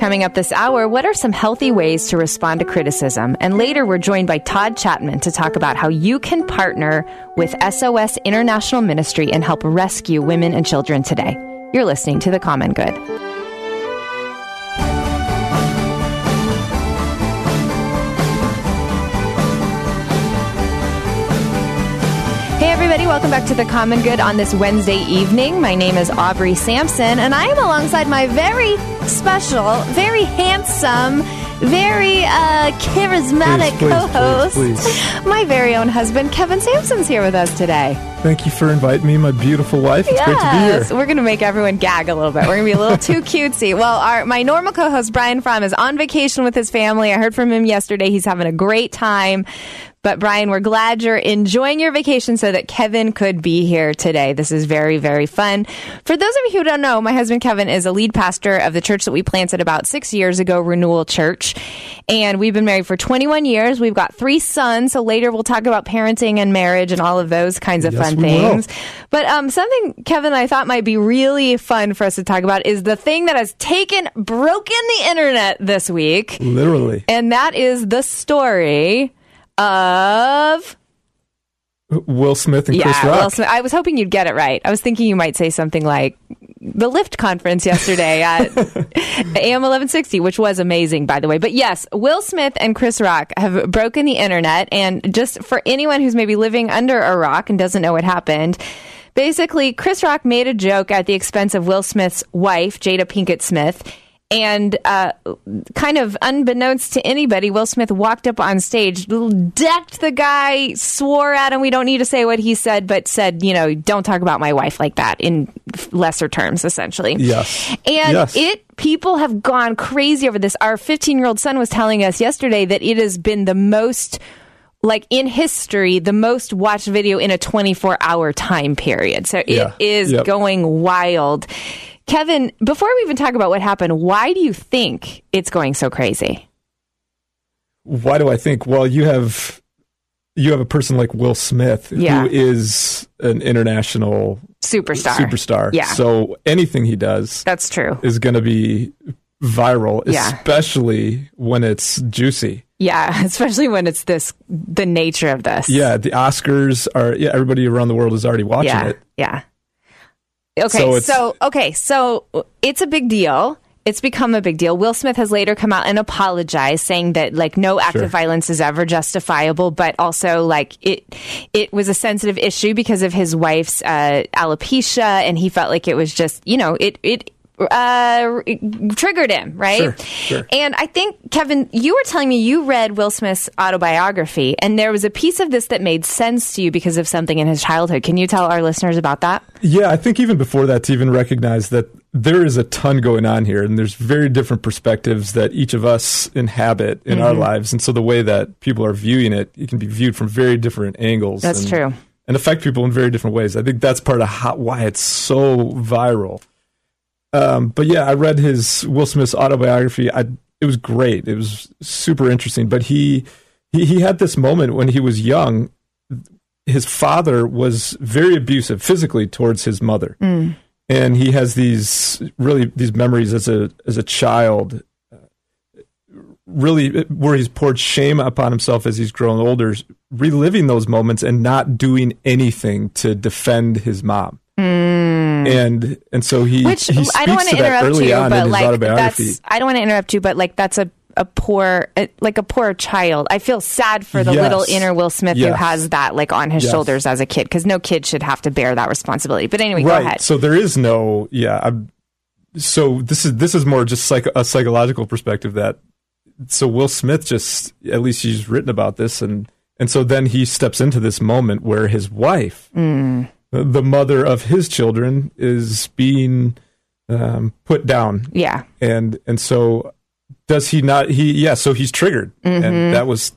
Coming up this hour, what are some healthy ways to respond to criticism? And later, we're joined by Todd Chatman to talk about how you can partner with SOS International Ministry and help rescue women and children today. You're listening to The Common Good. Welcome back to The Common Good on this Wednesday evening. My name is Aubrey Sampson, and I am alongside my very special, very handsome, very uh, charismatic co host, my very own husband, Kevin Sampson's here with us today. Thank you for inviting me, my beautiful wife. It's great to be here. we're going to make everyone gag a little bit. We're going to be a little too cutesy. Well, our my normal co-host Brian Fromm is on vacation with his family. I heard from him yesterday. He's having a great time. But Brian, we're glad you're enjoying your vacation so that Kevin could be here today. This is very, very fun. For those of you who don't know, my husband Kevin is a lead pastor of the church that we planted about six years ago, Renewal Church. And we've been married for 21 years. We've got three sons. So later we'll talk about parenting and marriage and all of those kinds of Yes, fun things. But um, something, Kevin, I thought might be really fun for us to talk about is the thing that has taken, broken the internet this week. Literally. And that is the story of. Will Smith and Chris Rock. Will Smith. I was hoping you'd get it right. I was thinking you might say something like the Lyft conference yesterday at AM 1160, which was amazing, by the way. But yes, Will Smith and Chris Rock have broken the internet. And just for anyone who's maybe living under a rock and doesn't know what happened, basically, Chris Rock made a joke at the expense of Will Smith's wife, Jada Pinkett Smith. And uh, kind of unbeknownst to anybody, Will Smith walked up on stage, decked the guy, swore at him. We don't need to say what he said, but said, you know, don't talk about my wife like that in lesser terms, essentially. Yes. And Yes. it, people have gone crazy over this. Our 15 year old son was telling us yesterday that it has been the most like in history, the most watched video in a 24 hour time period. So it Yeah. is Yep. going wild. Kevin, before we even talk about what happened, why do you think it's going so crazy? Why do I think? Well, you have you have a person like Will Smith Yeah. who is an international Superstar. superstar. Yeah. So anything he does That's true. is going to be viral, Yeah. especially when it's juicy. Yeah, especially when it's this, the nature of this. Yeah, the Oscars are. Yeah, everybody around the world is already watching yeah, it. Yeah. Okay, So it's- so okay, so it's a big deal. It's become a big deal. Will Smith has later come out and apologized, saying that like no act Sure. of violence is ever justifiable, but also like it it was a sensitive issue because of his wife's uh, alopecia, and he felt like it was just you know it it. Uh, triggered him, right? Sure, sure. And I think, Kevin, you were telling me you read Will Smith's autobiography, and there was a piece of this that made sense to you because of something in his childhood. Can you tell our listeners about that? Yeah, I think even before that, to even recognize that there is a ton going on here, and there's very different perspectives that each of us inhabit in Mm-hmm. our lives, and so the way that people are viewing it, it can be viewed from very different angles. That's and, true. and affect people in very different ways. I think that's part of how, why it's so viral. Um, but yeah, I read his Will Smith's autobiography. I, it was great. It was super interesting. But he, he he had this moment when he was young. His father was very abusive physically towards his mother, and he has these really these memories as a as a child. uh, Really, where he's poured shame upon himself as he's grown older, reliving those moments and not doing anything to defend his mom and and so he. Which he I don't want to interrupt you, but like that's I don't want to interrupt you, but like that's a a poor like a poor child. I feel sad for the Yes. little inner Will Smith who has that like on his Yes. shoulders as a kid because no kid should have to bear that responsibility. But anyway, go right. ahead. So there is no yeah. I'm, so this is this is more just like a psychological perspective that so Will Smith just at least he's written about this and and so then he steps into this moment where his wife, Mm. The- the mother of his children, is being um, put down. Yeah. And and so does he not? He yeah. So he's triggered, Mm-hmm. and that was,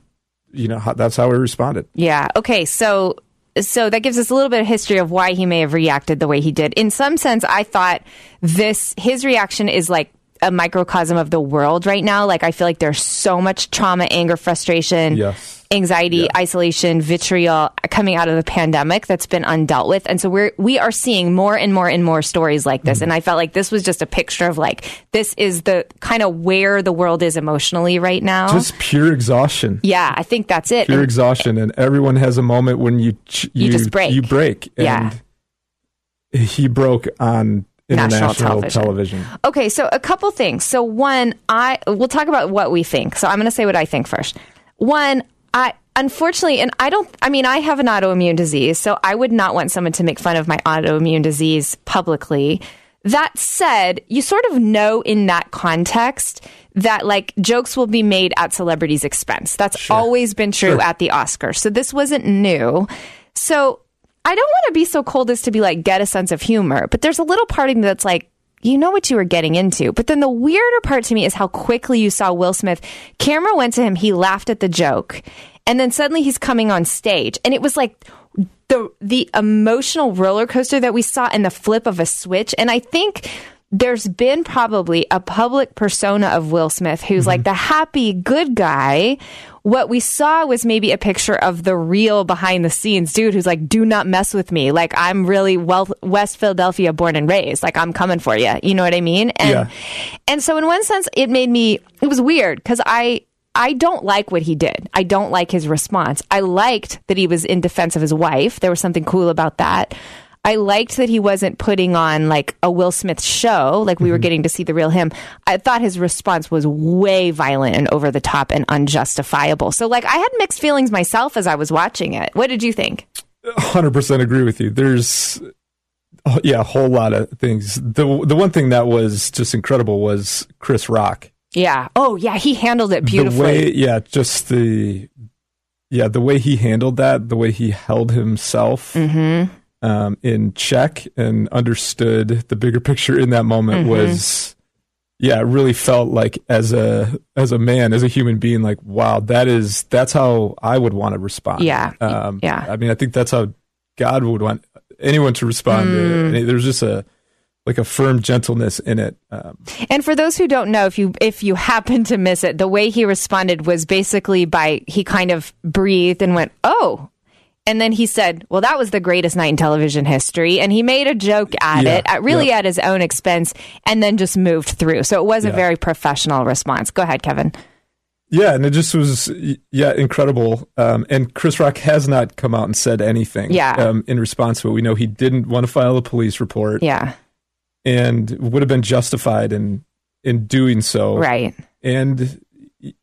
you know, how, that's how he responded. Yeah. Okay. So so that gives us a little bit of history of why he may have reacted the way he did. In some sense, I thought this his reaction is like a microcosm of the world right now. Like I feel like there's so much trauma, anger, frustration, Yes. Anxiety, Yeah. isolation, vitriol coming out of the pandemic that's been undealt with. And so we're we are seeing more and more and more stories like Mm-hmm. this. And I felt like this was just a picture of like this is the kind of where the world is emotionally right now. Just pure exhaustion. yeah, I think that's it. Pure And- exhaustion, and everyone has a moment when you ch- You just break. You break. Yeah. He broke on National international television. television. Okay, so a couple things. So one, I we'll talk about what we think. So I'm going to say what I think first. One, I unfortunately, and I don't. I mean, I have an autoimmune disease, so I would not want someone to make fun of my autoimmune disease publicly. That said, you sort of know in that context that like jokes will be made at celebrities' expense. That's always been true Sure. at the Oscars. So this wasn't new. So I don't want to be so cold as to be like, get a sense of humor. But there's a little part of me that's like, you know what you were getting into. But then the weirder part to me is how quickly you saw Will Smith. Camera went to him, he laughed at the joke, and then suddenly he's coming on stage. And it was like the the emotional roller coaster that we saw in the flip of a switch. And I think there's been probably a public persona of Will Smith who's mm-hmm. like the happy good guy. What we saw was maybe a picture of the real behind the scenes dude who's like, do not mess with me. Like, I'm really well, West Philadelphia born and raised. Like, I'm coming for you. You know what I mean? And, Yeah. and so in one sense, it made me, it was weird because I, I don't like what he did. I don't like his response. I liked that he was in defense of his wife. There was something cool about that. I liked that he wasn't putting on like a Will Smith show, like we were getting to see the real him. I thought his response was way violent and over the top and unjustifiable. So, like, I had mixed feelings myself as I was watching it. What did you think? hundred percent agree with you. There's, oh, yeah, a whole lot of things. the The one thing that was just incredible was Chris Rock. Yeah. Oh, yeah. He handled it The beautifully. way, yeah, just the, yeah, the way he handled that, the way he held himself Mm-hmm. Um, in check and understood the bigger picture in that moment Mm-hmm. was, yeah, it really felt like as a as a man, as a human being, like wow, that is that's how I would want to respond. Yeah. um, Yeah. I mean, I think that's how God would want anyone to respond. Mm. To, there's just a like a firm gentleness in it. Um, And for those who don't know, if you if you happen to miss it, the way he responded was basically by he kind of breathed and went, "Oh." And then he said, "Well, that was the greatest night in television history." And he made a joke at Yeah, it, at, really yep. at his own expense, and then just moved through. So it was a very professional response. Go ahead, Kevin. Yeah, and it just was yeah incredible. Um, and Chris Rock has not come out and said anything. Yeah. Um, in response to it, we know he didn't want to file a police report. Yeah, and would have been justified in in doing so. right. And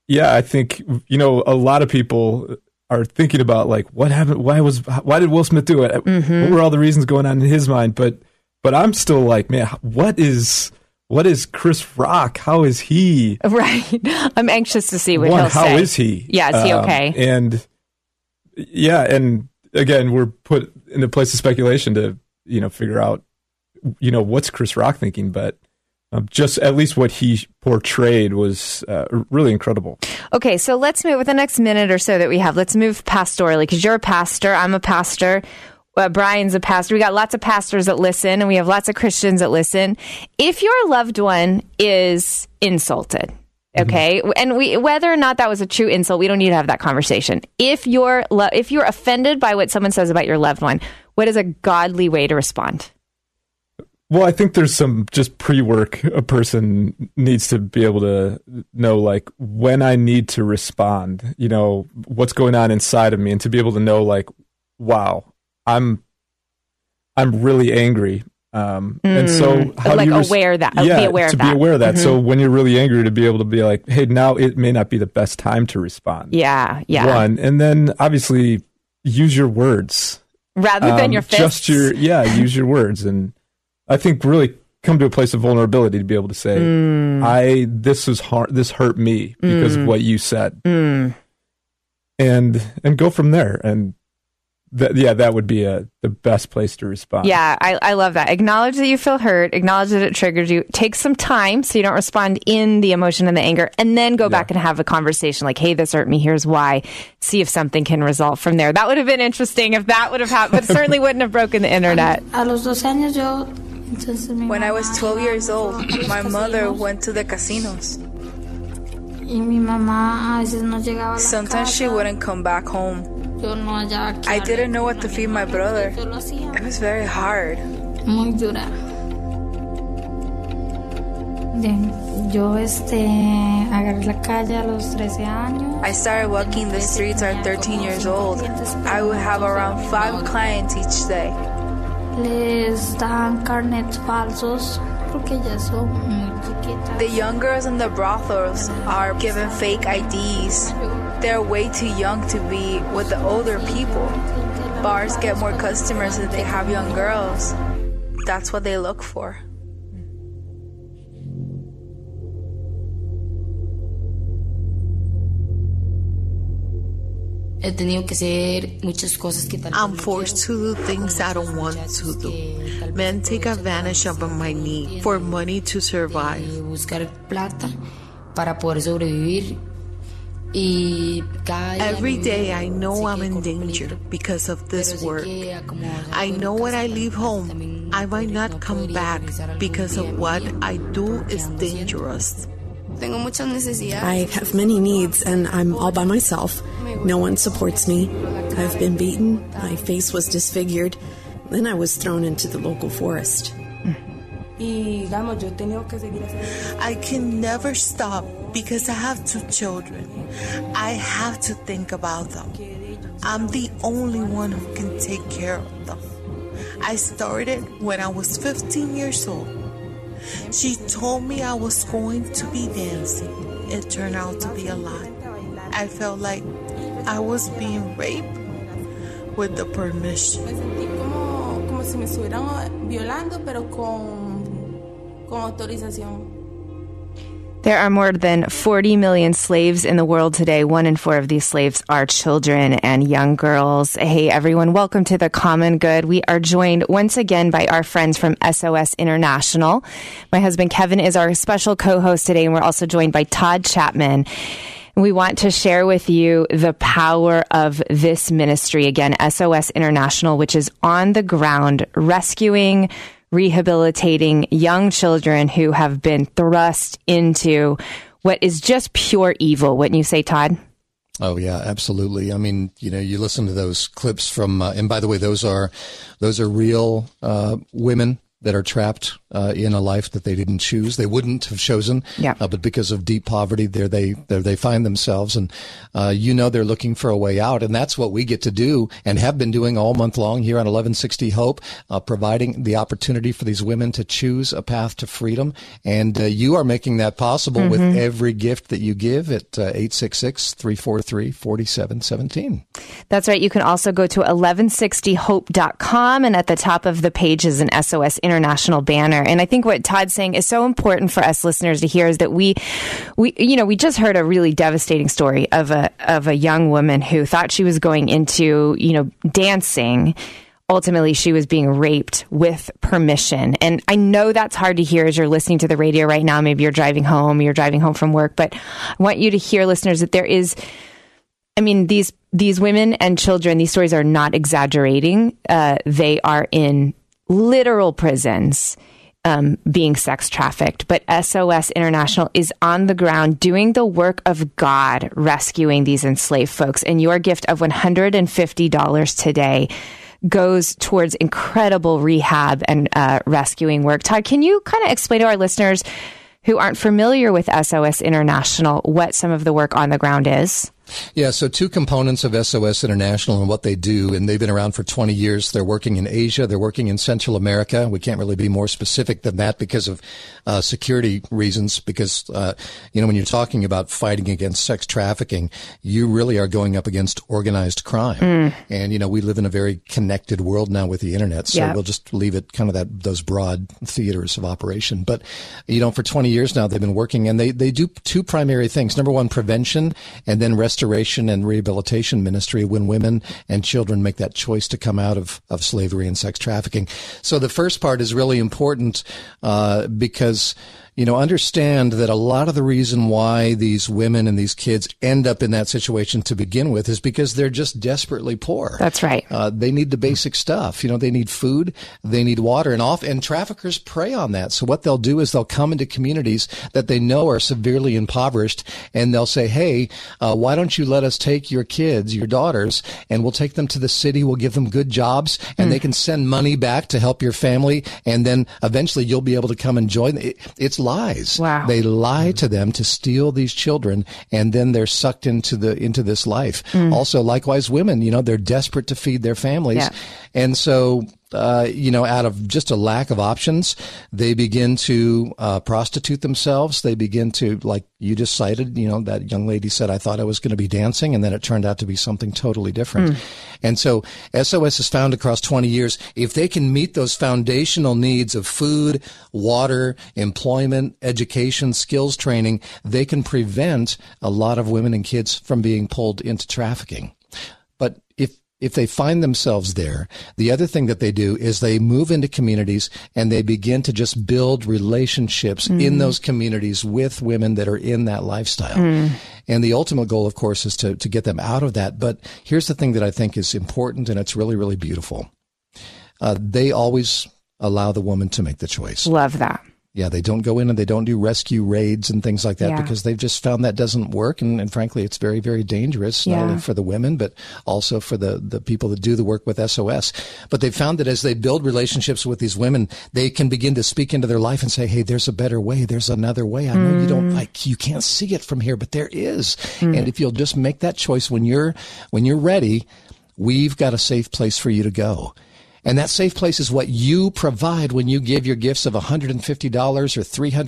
yeah, I think you know a lot of people are thinking about like what happened. Why was why did Will Smith do it? Mm-hmm. What were all the reasons going on in his mind? But but I'm still like, man, what is what is Chris Rock? How is he? Right. I'm anxious to see what One, he'll how say. is he? Yeah, is he Um, okay? And yeah, and again, we're put in a place of speculation to you know figure out you know what's Chris Rock thinking, but um, just at least what he portrayed was uh, really incredible. Okay, so let's move with the next minute or so that we have. Let's move pastorally because you're a pastor. I'm a pastor. Uh, Brian's a pastor. We got lots of pastors that listen, and we have lots of Christians that listen. If your loved one is insulted, okay, and we whether or not that was a true insult, we don't need to have that conversation. If you're lo- if you're offended by what someone says about your loved one, what is a godly way to respond? Well, I think there's some just pre-work a person needs to be able to know, like when I need to respond. You know what's going on inside of me, and to be able to know, like, wow, I'm I'm really angry. Um, and so how do you res- aware that- yeah, be aware of to that. Mm-hmm. be aware of that. So when you're really angry, to be able to be like, hey, now it may not be the best time to respond. Yeah, yeah. One, and then obviously use your words Rather than um, your fists. just your yeah use your words and i think really come to a place of vulnerability to be able to say Mm. i this is hard this hurt me because of what you said Mm. and and go from there and That, yeah, that would be a, the best place to respond. Yeah, I, I love that. Acknowledge that you feel hurt, acknowledge that it triggers you. Take some time so you don't respond in the emotion and the anger, and then go back and have a conversation like, hey, this hurt me, here's why. See if something can resolve from there. That would have been interesting if that would have happened, but certainly wouldn't have broken the internet. When I was 12 years old, my mother went to the casinos. Sometimes she wouldn't come back home. I didn't know what to feed my brother. It was very hard. I started walking the streets at 13 years old. I would have around five clients each day. The young girls in the brothels are given fake IDs. They're way too young to be with the older people. Bars get more customers if they have young girls. That's what they look for. I'm forced to do things I don't want to do. Men take advantage of my need for money to survive. Buscar plata para poder sobrevivir Every day I know I'm in danger because of this work. I know when I leave home, I might not come back because of what I do is dangerous. I have many needs and I'm all by myself. No one supports me. I've been beaten, my face was disfigured, then I was thrown into the local forest. I can never stop because I have two children. I have to think about them. I'm the only one who can take care of them. I started when I was 15 years old. She told me I was going to be dancing. It turned out to be a lie. I felt like I was being raped with the permission. violando, pero con, con autorización. There are more than 40 million slaves in the world today. One in four of these slaves are children and young girls. Hey, everyone. Welcome to the Common Good. We are joined once again by our friends from SOS International. My husband Kevin is our special co-host today, and we're also joined by Todd Chatman. We want to share with you the power of this ministry. Again, SOS International, which is on the ground rescuing, rehabilitating young children who have been thrust into what is just pure evil. Wouldn't you say, Todd? Oh yeah, absolutely. I mean, you know, you listen to those clips from, uh, and by the way, those are those are real uh, women that are trapped uh, in a life that they didn't choose. They wouldn't have chosen, yeah. uh, but because of deep poverty, there they there they find themselves, and uh, you know they're looking for a way out, and that's what we get to do and have been doing all month long here on 1160 Hope, uh, providing the opportunity for these women to choose a path to freedom, and uh, you are making that possible mm-hmm. with every gift that you give at uh, 866 343 4717. That's right. You can also go to 1160hope.com, and at the top of the page is an SOS International banner. And I think what Todd's saying is so important for us listeners to hear is that we, we, you know, we just heard a really devastating story of a of a young woman who thought she was going into, you know, dancing ultimately she was being raped with permission. And I know that's hard to hear as you're listening to the radio right now. Maybe you're driving home, you're driving home from work, but I want you to hear listeners that there is I mean these these women and children, these stories are not exaggerating. Uh, they are in literal prisons um, being sex trafficked, but SOS International is on the ground doing the work of God, rescuing these enslaved folks. And your gift of $150 today goes towards incredible rehab and uh, rescuing work. Todd, can you kind of explain to our listeners who aren't familiar with SOS International what some of the work on the ground is? Yeah, so two components of SOS International and what they do, and they've been around for 20 years. They're working in Asia, they're working in Central America. We can't really be more specific than that because of uh, security reasons. Because, uh, you know, when you're talking about fighting against sex trafficking, you really are going up against organized crime. Mm. And, you know, we live in a very connected world now with the internet. So yep. we'll just leave it kind of that, those broad theaters of operation. But, you know, for 20 years now, they've been working and they, they do two primary things. Number one, prevention and then rescue restoration and rehabilitation ministry when women and children make that choice to come out of, of slavery and sex trafficking. So the first part is really important uh, because you know, understand that a lot of the reason why these women and these kids end up in that situation to begin with is because they're just desperately poor. That's right. Uh, they need the basic stuff. You know, they need food, they need water, and off. And traffickers prey on that. So what they'll do is they'll come into communities that they know are severely impoverished, and they'll say, "Hey, uh, why don't you let us take your kids, your daughters, and we'll take them to the city. We'll give them good jobs, and mm. they can send money back to help your family, and then eventually you'll be able to come and join." It, it's lies. Wow. They lie to them to steal these children and then they're sucked into the into this life. Mm. Also likewise women, you know, they're desperate to feed their families. Yeah. And so uh, you know, out of just a lack of options, they begin to uh, prostitute themselves. They begin to, like you just cited, you know, that young lady said, I thought I was going to be dancing, and then it turned out to be something totally different. Mm. And so SOS has found across 20 years, if they can meet those foundational needs of food, water, employment, education, skills training, they can prevent a lot of women and kids from being pulled into trafficking. If they find themselves there, the other thing that they do is they move into communities and they begin to just build relationships mm. in those communities with women that are in that lifestyle. Mm. And the ultimate goal, of course, is to, to get them out of that. But here's the thing that I think is important and it's really, really beautiful. Uh, they always allow the woman to make the choice. Love that. Yeah, they don't go in and they don't do rescue raids and things like that yeah. because they've just found that doesn't work. And, and frankly, it's very, very dangerous, yeah. not only for the women, but also for the, the people that do the work with SOS. But they've found that as they build relationships with these women, they can begin to speak into their life and say, Hey, there's a better way. There's another way. I know mm. you don't mm. like, you can't see it from here, but there is. Mm. And if you'll just make that choice when you're, when you're ready, we've got a safe place for you to go. And that safe place is what you provide when you give your gifts of $150 or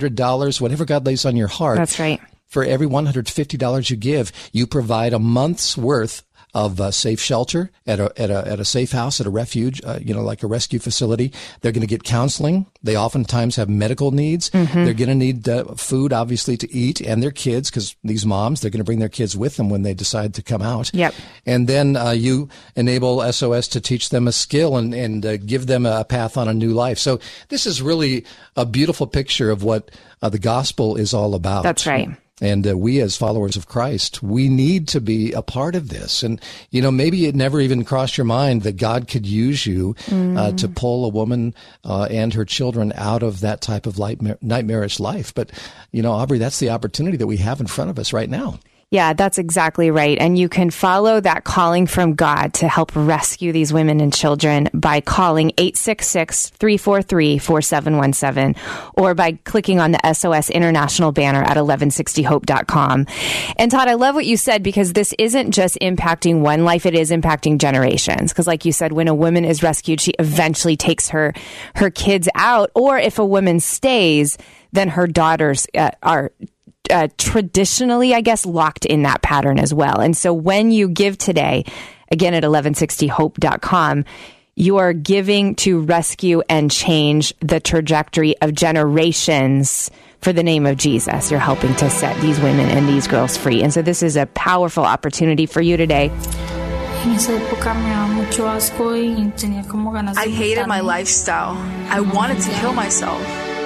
$300, whatever God lays on your heart. That's right. For every $150 you give, you provide a month's worth of uh, safe shelter at a, at a, at a safe house, at a refuge, uh, you know, like a rescue facility. They're going to get counseling. They oftentimes have medical needs. Mm-hmm. They're going to need uh, food, obviously, to eat and their kids, because these moms, they're going to bring their kids with them when they decide to come out. Yep. And then uh, you enable SOS to teach them a skill and, and uh, give them a path on a new life. So this is really a beautiful picture of what uh, the gospel is all about. That's right. And uh, we, as followers of Christ, we need to be a part of this. And, you know, maybe it never even crossed your mind that God could use you uh, mm. uh, to pull a woman uh, and her children out of that type of nightmarish life. But, you know, Aubrey, that's the opportunity that we have in front of us right now. Yeah, that's exactly right. And you can follow that calling from God to help rescue these women and children by calling 866-343-4717 or by clicking on the SOS International banner at 1160hope.com. And Todd, I love what you said because this isn't just impacting one life, it is impacting generations. Because like you said, when a woman is rescued, she eventually takes her, her kids out. Or if a woman stays, then her daughters uh, are uh, traditionally, I guess, locked in that pattern as well. And so when you give today, again at 1160hope.com, you are giving to rescue and change the trajectory of generations for the name of Jesus. You're helping to set these women and these girls free. And so this is a powerful opportunity for you today. I hated my lifestyle. I wanted to kill myself.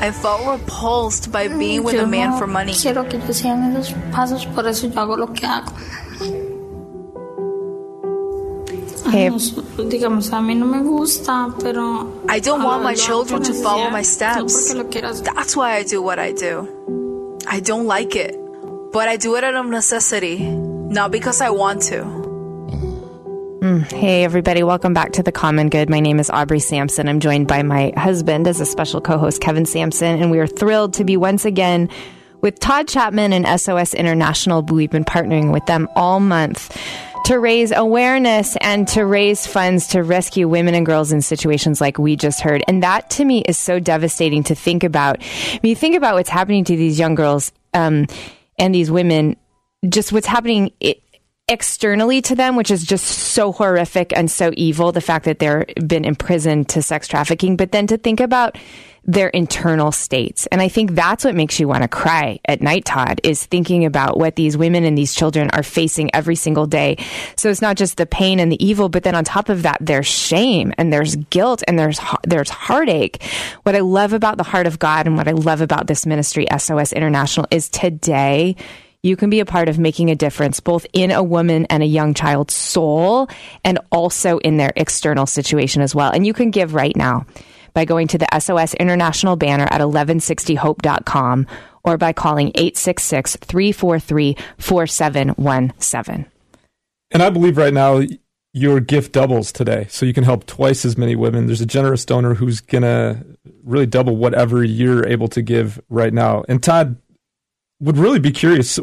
I felt repulsed by being with a man for money. I don't want my children to follow my steps. That's why I do what I do. I don't like it, but I do it out of necessity, not because I want to. Mm. Hey, everybody. Welcome back to The Common Good. My name is Aubrey Sampson. I'm joined by my husband as a special co host, Kevin Sampson, and we are thrilled to be once again with Todd Chatman and SOS International. We've been partnering with them all month to raise awareness and to raise funds to rescue women and girls in situations like we just heard. And that to me is so devastating to think about. When you think about what's happening to these young girls um, and these women, just what's happening. It, externally to them, which is just so horrific and so evil, the fact that they're been imprisoned to sex trafficking, but then to think about their internal states. And I think that's what makes you want to cry at night, Todd, is thinking about what these women and these children are facing every single day. So it's not just the pain and the evil, but then on top of that, there's shame and there's guilt and there's, there's heartache. What I love about the heart of God and what I love about this ministry, SOS International, is today you can be a part of making a difference both in a woman and a young child's soul and also in their external situation as well. And you can give right now by going to the SOS International banner at 1160hope.com or by calling 866 343 4717. And I believe right now your gift doubles today. So you can help twice as many women. There's a generous donor who's going to really double whatever you're able to give right now. And Todd would really be curious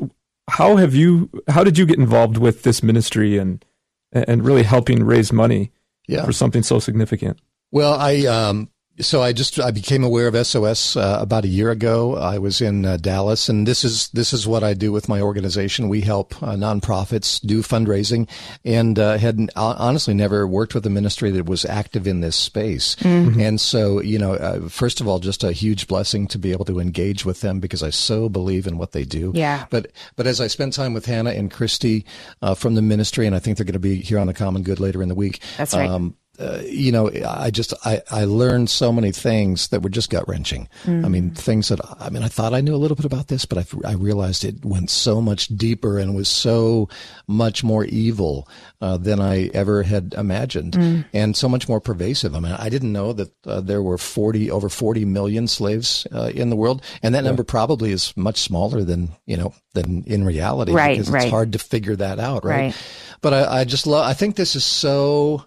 how have you how did you get involved with this ministry and and really helping raise money yeah. for something so significant? Well, I um, so I just I became aware of SOS uh, about a year ago. I was in uh, Dallas, and this is this is what I do with my organization. We help uh, nonprofits do fundraising, and uh, had honestly never worked with a ministry that was active in this space. Mm-hmm. And so, you know, uh, first of all, just a huge blessing to be able to engage with them because I so believe in what they do. Yeah. But but as I spent time with Hannah and Christy uh, from the ministry, and I think they're going to be here on the Common Good later in the week. That's right. Um, uh, you know, I just I, I learned so many things that were just gut wrenching. Mm. I mean, things that I mean, I thought I knew a little bit about this, but I, I realized it went so much deeper and was so much more evil uh, than I ever had imagined, mm. and so much more pervasive. I mean, I didn't know that uh, there were forty over forty million slaves uh, in the world, and that yeah. number probably is much smaller than you know than in reality, right? Because right. it's hard to figure that out, right? right. But I, I just love. I think this is so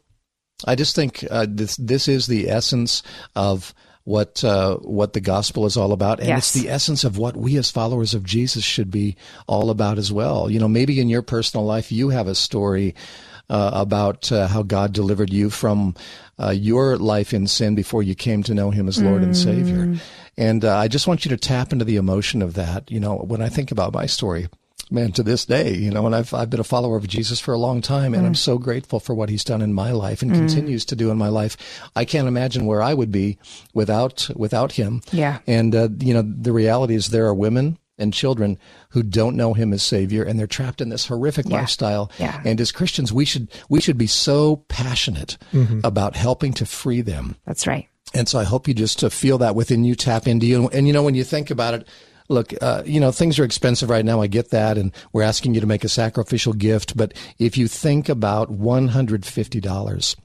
I just think uh, this this is the essence of what uh, what the gospel is all about, and yes. it's the essence of what we as followers of Jesus should be all about as well. You know, maybe in your personal life you have a story uh, about uh, how God delivered you from uh, your life in sin before you came to know Him as Lord mm. and Savior, and uh, I just want you to tap into the emotion of that. You know, when I think about my story man, to this day, you know, and I've, I've been a follower of Jesus for a long time and mm. I'm so grateful for what he's done in my life and mm. continues to do in my life. I can't imagine where I would be without, without him. Yeah. And, uh, you know, the reality is there are women and children who don't know him as savior and they're trapped in this horrific yeah. lifestyle yeah. and as christians we should we should be so passionate mm-hmm. about helping to free them that's right and so i hope you just to feel that within you tap into you and you know when you think about it look, uh, you know, things are expensive right now. I get that. And we're asking you to make a sacrificial gift. But if you think about $150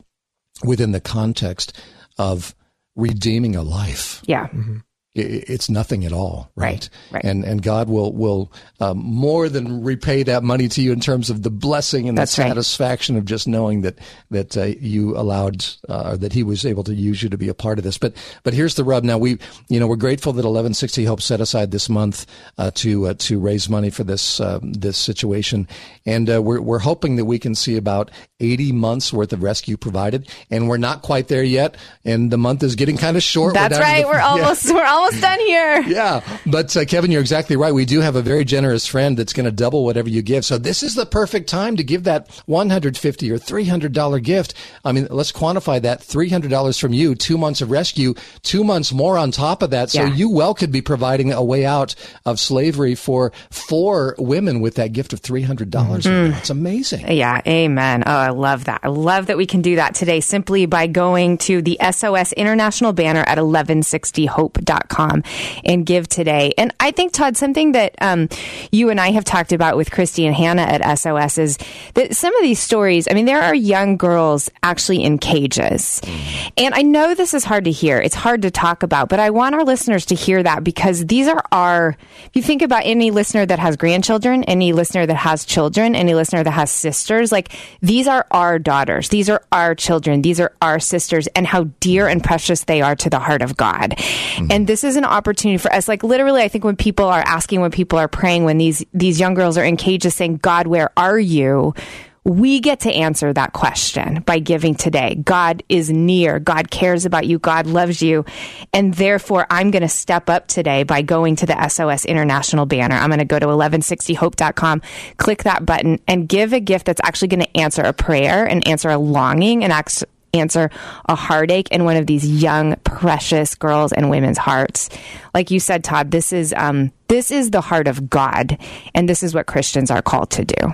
within the context of redeeming a life. Yeah. Mm-hmm it's nothing at all, right? Right. right. And and God will will um, more than repay that money to you in terms of the blessing and That's the satisfaction right. of just knowing that that uh, you allowed uh, that He was able to use you to be a part of this. But but here's the rub. Now we you know we're grateful that 1160 Hope set aside this month uh, to uh, to raise money for this um, this situation, and uh, we're we're hoping that we can see about 80 months worth of rescue provided, and we're not quite there yet, and the month is getting kind of short. That's we're right. We're almost yeah. we're almost done here. Yeah, but uh, Kevin, you're exactly right. We do have a very generous friend that's going to double whatever you give. So this is the perfect time to give that 150 or 300 dollar gift. I mean, let's quantify that 300 dollars from you, two months of rescue, two months more on top of that. So yeah. you well could be providing a way out of slavery for four women with that gift of 300 dollars. Mm-hmm. It's amazing. Yeah, amen. Oh, I love that. I love that we can do that today simply by going to the SOS International banner at 1160hope.com and give today. And I think, Todd, something that um, you and I have talked about with Christy and Hannah at SOS is that some of these stories, I mean, there are young girls actually in cages. And I know this is hard to hear. It's hard to talk about, but I want our listeners to hear that because these are our, if you think about any listener that has grandchildren, any listener that has children, any listener that has sisters, like these are our daughters. These are our children. These are our sisters and how dear and precious they are to the heart of God. Mm-hmm. And this is an opportunity for us. Like literally, I think when people are asking, when people are praying, when these, these young girls are in cages saying, God, where are you? we get to answer that question by giving today. God is near. God cares about you. God loves you. And therefore, I'm going to step up today by going to the SOS International banner. I'm going to go to 1160hope.com, click that button, and give a gift that's actually going to answer a prayer and answer a longing and answer a heartache in one of these young, precious girls and women's hearts. Like you said, Todd, this is um, this is the heart of God, and this is what Christians are called to do.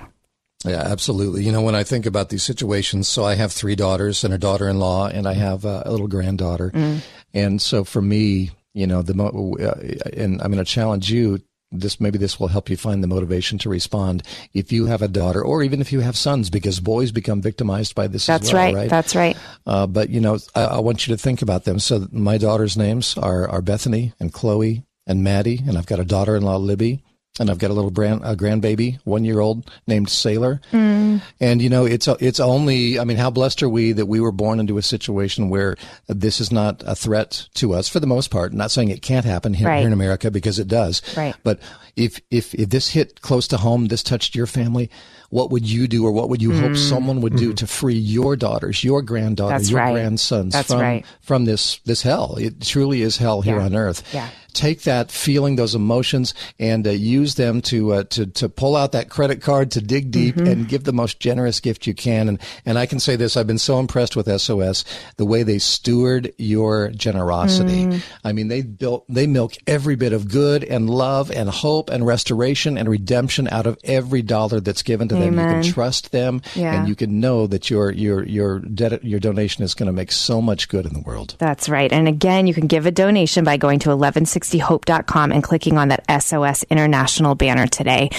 Yeah, absolutely. You know, when I think about these situations, so I have three daughters and a daughter-in-law, and I have uh, a little granddaughter, mm. and so for me, you know, the mo- uh, and I'm going to challenge you. This maybe this will help you find the motivation to respond if you have a daughter, or even if you have sons, because boys become victimized by this. That's well, right. right. That's right. Uh, but you know, I, I want you to think about them. So my daughters' names are are Bethany and Chloe and Maddie, and I've got a daughter-in-law, Libby and I've got a little brand, a grandbaby, one year old, named Sailor. Mm. And you know, it's it's only. I mean, how blessed are we that we were born into a situation where this is not a threat to us for the most part. I'm not saying it can't happen here, right. here in America because it does. Right. But if if if this hit close to home, this touched your family, what would you do or what would you mm. hope someone would do mm-hmm. to free your daughters, your granddaughters, That's your right. grandsons That's from right. from this this hell? It truly is hell here yeah. on earth. Yeah take that feeling, those emotions, and uh, use them to uh, to to pull out that credit card to dig deep mm-hmm. and give the most generous gift you can. And and I can say this: I've been so impressed with SOS the way they steward your generosity. Mm. I mean, they built they milk every bit of good and love and hope and restoration and redemption out of every dollar that's given to Amen. them. You can trust them, yeah. and you can know that your your your your donation is going to make so much good in the world. That's right. And again, you can give a donation by going to 1160 60hope.com and clicking on that SOS International banner today.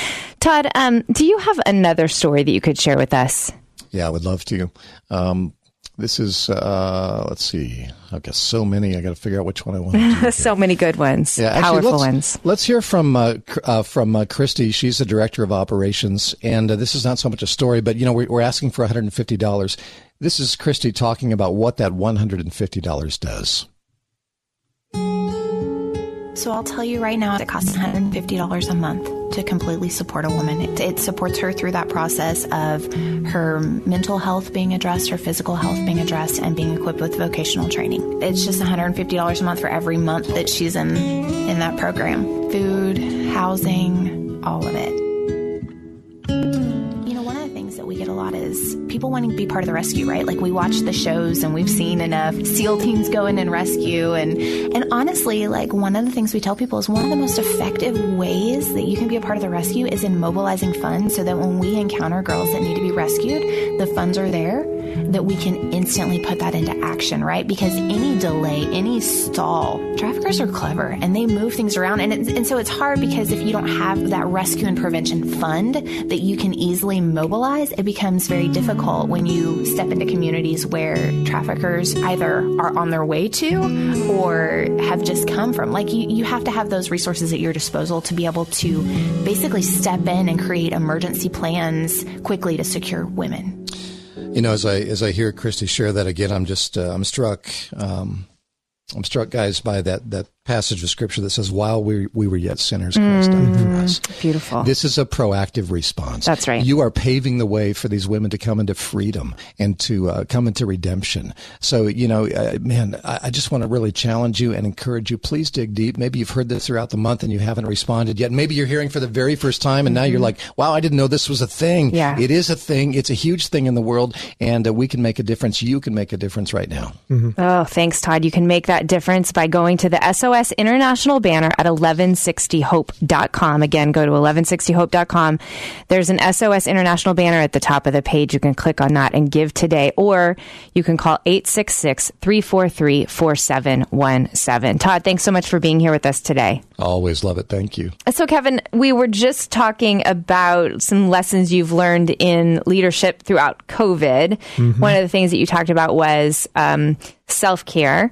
Todd, um, do you have another story that you could share with us? Yeah, I would love to. Um, this is uh, let's see. I've got so many. I got to figure out which one I want. so many good ones. Yeah, actually, powerful let's, ones. Let's hear from uh, uh, from uh, Christy. She's the director of operations, and uh, this is not so much a story, but you know we're, we're asking for one hundred and fifty dollars. This is Christy talking about what that one hundred and fifty dollars does. So I'll tell you right now, it costs $150 a month to completely support a woman. It, it, supports her through that process of her mental health being addressed, her physical health being addressed, and being equipped with vocational training. It's just $150 a month for every month that she's in in that program. Food, housing, all of it we get a lot is people wanting to be part of the rescue, right? Like we watch the shows and we've seen enough SEAL teams go in and rescue. And, and honestly, like one of the things we tell people is one of the most effective ways that you can be a part of the rescue is in mobilizing funds so that when we encounter girls that need to be rescued, the funds are there that we can instantly put that into action, right? Because any delay, any stall, traffickers are clever and they move things around. And, it, and so it's hard because if you don't have that rescue and prevention fund that you can easily mobilize, it becomes very difficult when you step into communities where traffickers either are on their way to or have just come from. Like you, you have to have those resources at your disposal to be able to basically step in and create emergency plans quickly to secure women. You know, as I as I hear Christy share that again, I'm just uh, I'm struck. Um, I'm struck, guys, by that that passage of scripture that says, "While we we were yet sinners, Christ died for mm, us." Beautiful. This is a proactive response. That's right. You are paving the way for these women to come into freedom and to uh, come into redemption. So, you know, uh, man, I, I, just want to really challenge you and encourage you. Please dig deep. Maybe you've heard this throughout the month and you haven't responded yet. Maybe you're hearing for the very first time, and mm-hmm. now you're mm-hmm. like, "Wow, I didn't know this was a thing." Yeah, it is a thing. It's a huge thing in the world, and uh, we can make a difference. You can make a difference right now. Mm-hmm. Oh, thanks, Todd. You can make that difference by going to the SOS International banner at 1160hope.com. Again, go to 1160hope.com. There's an SOS International banner at the top of the page. You can click on that and give today, or you can call 866 343 4717. Todd, thanks so much for being here with us today. Always love it. Thank you. So, Kevin, we were just talking about some lessons you've learned in leadership throughout COVID. Mm-hmm. One of the things that you talked about was um, self care.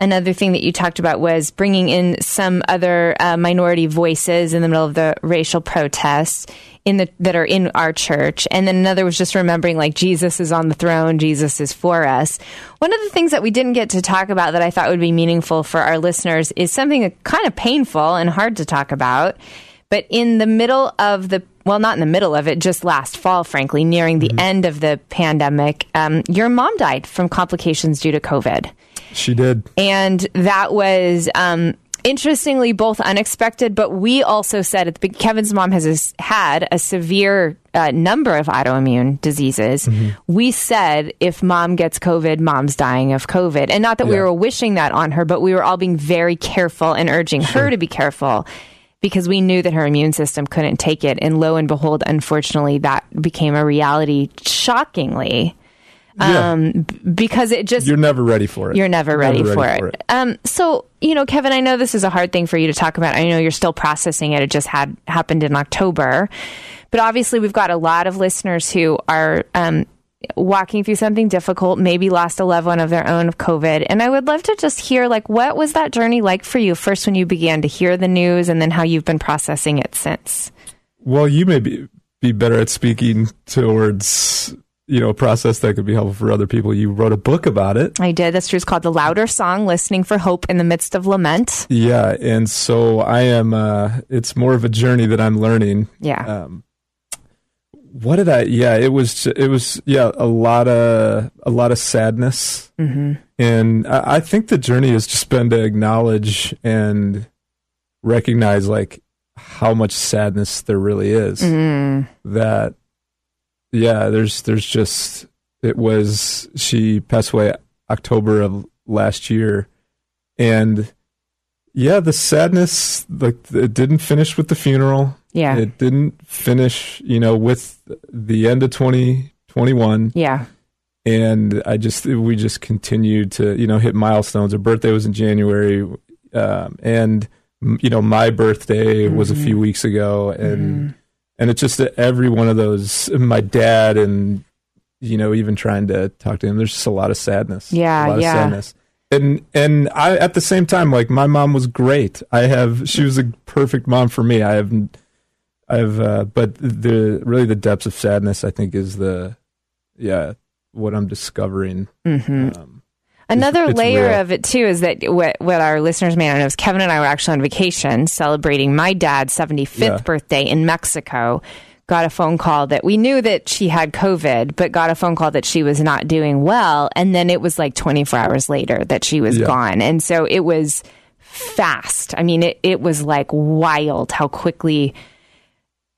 Another thing that you talked about was bringing in some other uh, minority voices in the middle of the racial protests in the that are in our church, and then another was just remembering like Jesus is on the throne, Jesus is for us. One of the things that we didn't get to talk about that I thought would be meaningful for our listeners is something kind of painful and hard to talk about But in the middle of the well, not in the middle of it, just last fall, frankly, nearing the end of the pandemic, um, your mom died from complications due to COVID. She did. And that was um, interestingly both unexpected, but we also said at the, Kevin's mom has had a severe uh, number of autoimmune diseases. Mm-hmm. We said if mom gets COVID, mom's dying of COVID. And not that we were wishing that on her, but we were all being very careful and urging her to be careful because we knew that her immune system couldn't take it. And lo and behold, unfortunately, that became a reality shockingly. Yeah. Um, because it just You're never ready for it. you're never ready, for, it. Um, so you know, Kevin, I know this is a hard thing for you to talk about. I know you're still processing it. It just had happened in October, but obviously we've got a lot of listeners who are um, walking through something difficult. Maybe lost a loved one of their own of COVID, and I would love to just hear like what was that journey like for you first when you began to hear the news, and then how you've been processing it since. Well, you may be, be better at speaking towards you know a process that could be helpful for other people. You wrote a book about it. I did. That's true. It's called "The Louder Song: Listening for Hope in the Midst of Lament." Yeah, and so I am. Uh, it's more of a journey that I'm learning. Yeah. Um, what did I? Yeah, it was. It was. Yeah, a lot of a lot of sadness, Mm-hmm. and I, I think the journey has just been to acknowledge and recognize like how much sadness there really is. Mm. That, yeah, there's there's just it was she passed away October of last year, and yeah, the sadness like it didn't finish with the funeral. Yeah. It didn't finish, you know, with the end of 2021. Yeah. And I just, we just continued to, you know, hit milestones. Her birthday was in January. Um, and, you know, my birthday was a Mm-hmm. few weeks ago. And, and it's just that every one of those, my dad and, you know, even trying to talk to him, there's just a lot of sadness. Yeah, A lot yeah. of sadness. And, and I, at the same time, like my mom was great. I have, she was a perfect mom for me. I have, I've, uh, but the really the depths of sadness, I think, is the, yeah, what I'm discovering. Mhm. Um, Another it's layer real. of it too is that what, what our listeners may not know is Kevin and I were actually on vacation celebrating my dad's 75th Yeah. birthday in Mexico. Got a phone call that we knew that she had COVID, but got a phone call that she was not doing well. And then it was like 24 hours later that she was Yeah. gone. And so it was fast. I mean, it, it was like wild how quickly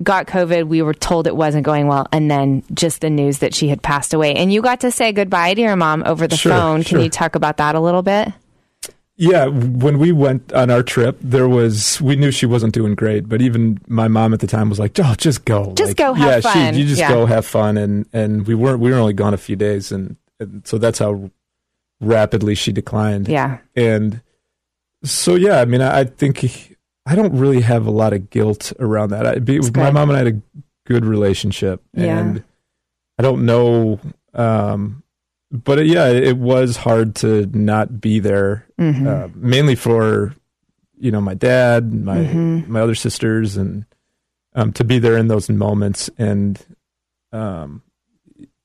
got COVID. We were told it wasn't going well, and then just the news that she had passed away. And you got to say goodbye to your mom over the Sure, phone. Can sure. you talk about that a little bit? Yeah, when we went on our trip, there was we knew she wasn't doing great, but even my mom at the time was like, "Oh, just go, Just Like, go have yeah, fun." She, you just Yeah. go have fun." And and we weren't we were only gone a few days, and, and so that's how rapidly she declined. Yeah. and so yeah, I mean, I, I think I don't really have a lot of guilt around that. I, be, my mom and I had a good relationship, Yeah. and I don't know. Um, but it, yeah, it was hard to not be there, Mhm. uh, mainly for you know my dad, my Mhm. my other sisters, and um, to be there in those moments. And um,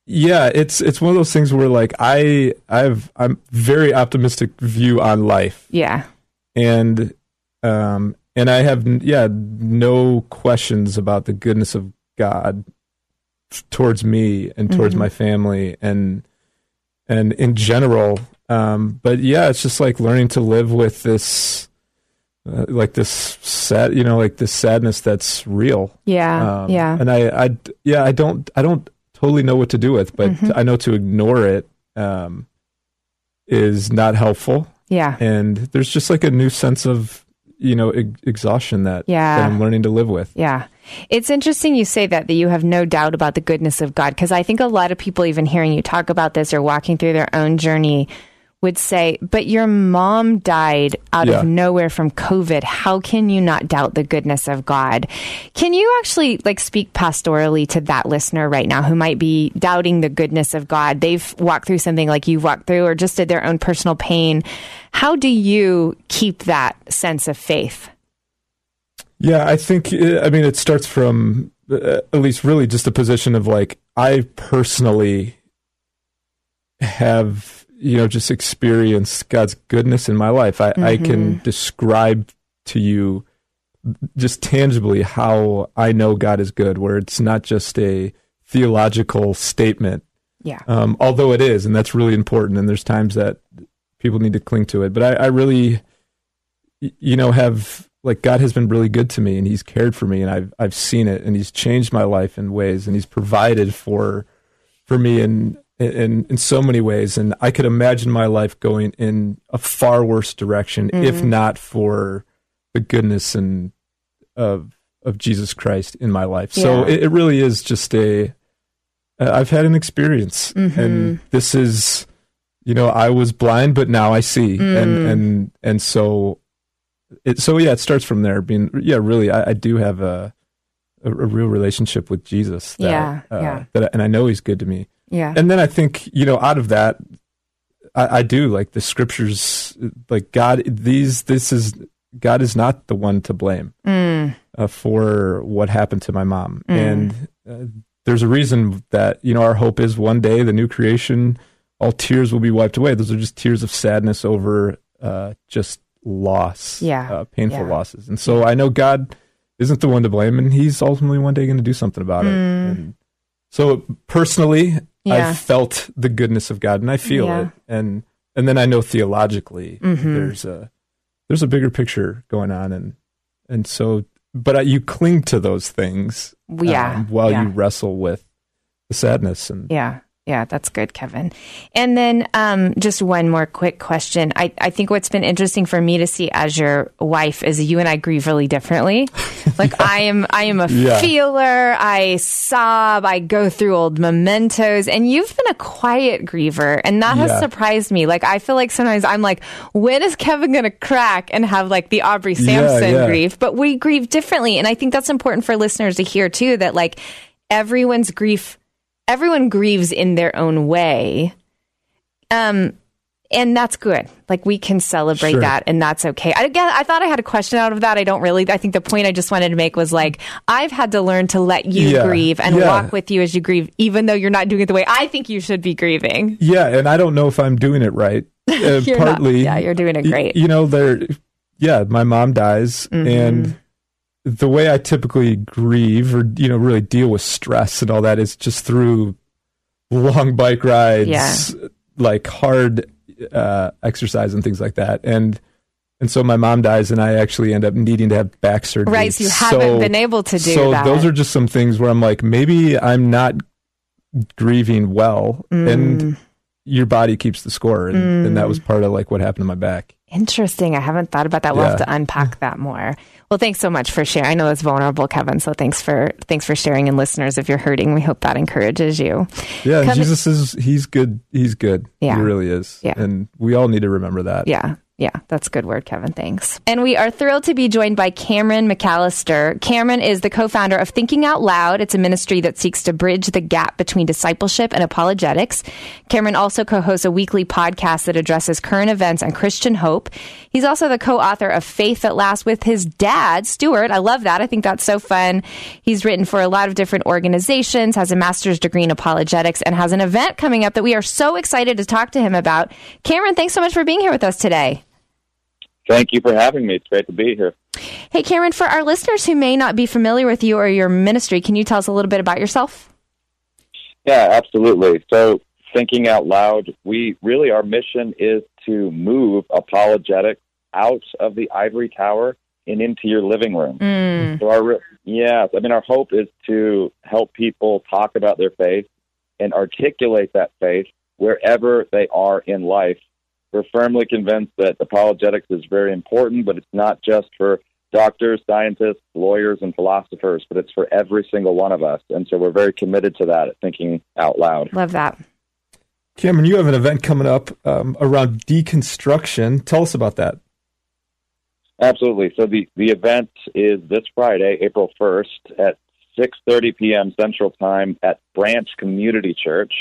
yeah, it's it's one of those things where like I I've I'm very optimistic view on life, Yeah. and um and I have yeah no questions about the goodness of God towards me and towards Mhm. my family and and in general um but yeah it's just like learning to live with this uh, like this sad you know like this sadness that's real Yeah. um, yeah. and I, I yeah i don't i don't totally know what to do with but Mhm. i know to ignore it um is not helpful Yeah. and there's just like a new sense of you know ex- exhaustion that, Yeah. that i'm learning to live with Yeah. It's interesting you say that, that you have no doubt about the goodness of God, because I think a lot of people, even hearing you talk about this or walking through their own journey, would say, but your mom died out Yeah. of nowhere from COVID. How can you not doubt the goodness of God? Can you actually like speak pastorally to that listener right now who might be doubting the goodness of God? They've walked through something like you've walked through or just did their own personal pain. How do you keep that sense of faith? yeah i think i mean it starts from uh, at least really just a position of like i personally have you know just experienced god's goodness in my life i, I can Mhm. describe to you just tangibly how I know God is good, where it's not just a theological statement. Yeah. Um, although it is, and that's really important. And there's times that people need to cling to it. But I, I really, you know, have like God has been really good to me, and He's cared for me, and I've I've seen it, and He's changed my life in ways, and He's provided for for me in in in so many ways. And I could imagine my life going in a far worse direction mm-hmm. if not for the goodness and of of Jesus Christ in my life. Yeah. So it, it, really is just a. have had an experience, mm-hmm. and this is, you know, I was blind, but now I see, mm. and and and so, it so yeah, it starts from there. Being yeah, really, I, I do have a, a, a real relationship with Jesus. That, yeah, uh, yeah. That and I know He's good to me. Yeah, and then I think you know, out of that, I, I do like the scriptures, like God. These this is God is not the one to blame mm. uh, for what happened to my mom. Mm. And uh, there's a reason that, you know, our hope is one day the new creation, all tears will be wiped away. Those are just tears of sadness over uh, just loss, yeah. Uh, painful yeah. losses. And so I know God isn't the one to blame, and He's ultimately one day going to do something about mm. it. And so personally, yeah. I felt the goodness of God, and I feel yeah. it. And and then I know theologically, mm-hmm. there's a there's a bigger picture going on, and and so, but you cling to those things, yeah, um, while yeah. you wrestle with the sadness and yeah, yeah, that's good, Kevin. And then um, just one more quick question. I, I think what's been interesting for me to see as your wife is you and I grieve really differently. Like yeah. I am I am a yeah. feeler. I sob. I go through old mementos. And you've been a quiet griever, and that has surprised me. Like I feel like sometimes I'm like, when is Kevin going to crack and have like the Aubrey Sampson grief? But we grieve differently, and I think that's important for listeners to hear too. That like everyone's grief everyone grieves in their own way. Um, and that's good. Like we can celebrate sure. that, and that's okay. I again, I thought I had a question out of that. I don't really. I think the point I just wanted to make was like I've had to learn to let you yeah. grieve and yeah. walk with you as you grieve, even though you're not doing it the way I think you should be grieving. Yeah, and I don't know if I'm doing it right. Uh, partly, not, yeah, you're doing it great. Y- you know, there. Yeah, my mom dies, mm-hmm. and the way I typically grieve or you know really deal with stress and all that is just through long bike rides, yeah. like hard uh, exercise and things like that. And and so my mom dies, and I actually end up needing to have back surgery. Right, so you haven't so, been able to do so that. those are just some things where I'm like, maybe I'm not grieving well, mm. and your body keeps the score, and, mm. and that was part of like what happened to my back. Interesting. I haven't thought about that. We'll yeah. have to unpack that more. Well, thanks so much for sharing. I know it's vulnerable, Kevin. So thanks for thanks for sharing. And listeners, if you're hurting, we hope that encourages you. Yeah, Jesus is he's good. He's good. Yeah, he really is. Yeah, and we all need to remember that. Yeah. Yeah, that's a good word, Kevin. Thanks. And we are thrilled to be joined by Cameron McAllister. Cameron is the co founder of Thinking Out Loud. It's a ministry that seeks to bridge the gap between discipleship and apologetics. Cameron also co hosts a weekly podcast that addresses current events and Christian hope. He's also the co author of Faith That Lasts with his dad, Stuart. I love that. I think that's so fun. He's written for a lot of different organizations, has a master's degree in apologetics, and has an event coming up that we are so excited to talk to him about. Cameron, thanks so much for being here with us today. Thank you for having me. It's great to be here. Hey, Cameron, for our listeners who may not be familiar with you or your ministry, can you tell us a little bit about yourself? Yeah, absolutely. So, Thinking Out Loud, we really, our mission is to move apologetics out of the ivory tower and into your living room. Mm. So, our, yeah, I mean, our hope is to help people talk about their faith and articulate that faith wherever they are in life we're firmly convinced that apologetics is very important, but it's not just for doctors, scientists, lawyers, and philosophers, but it's for every single one of us. And so we're very committed to that, thinking out loud. Love that. Cameron, you have an event coming up um, around deconstruction. Tell us about that. Absolutely. So the, the event is this Friday, April 1st at 6.30 p.m. Central Time at Branch Community Church.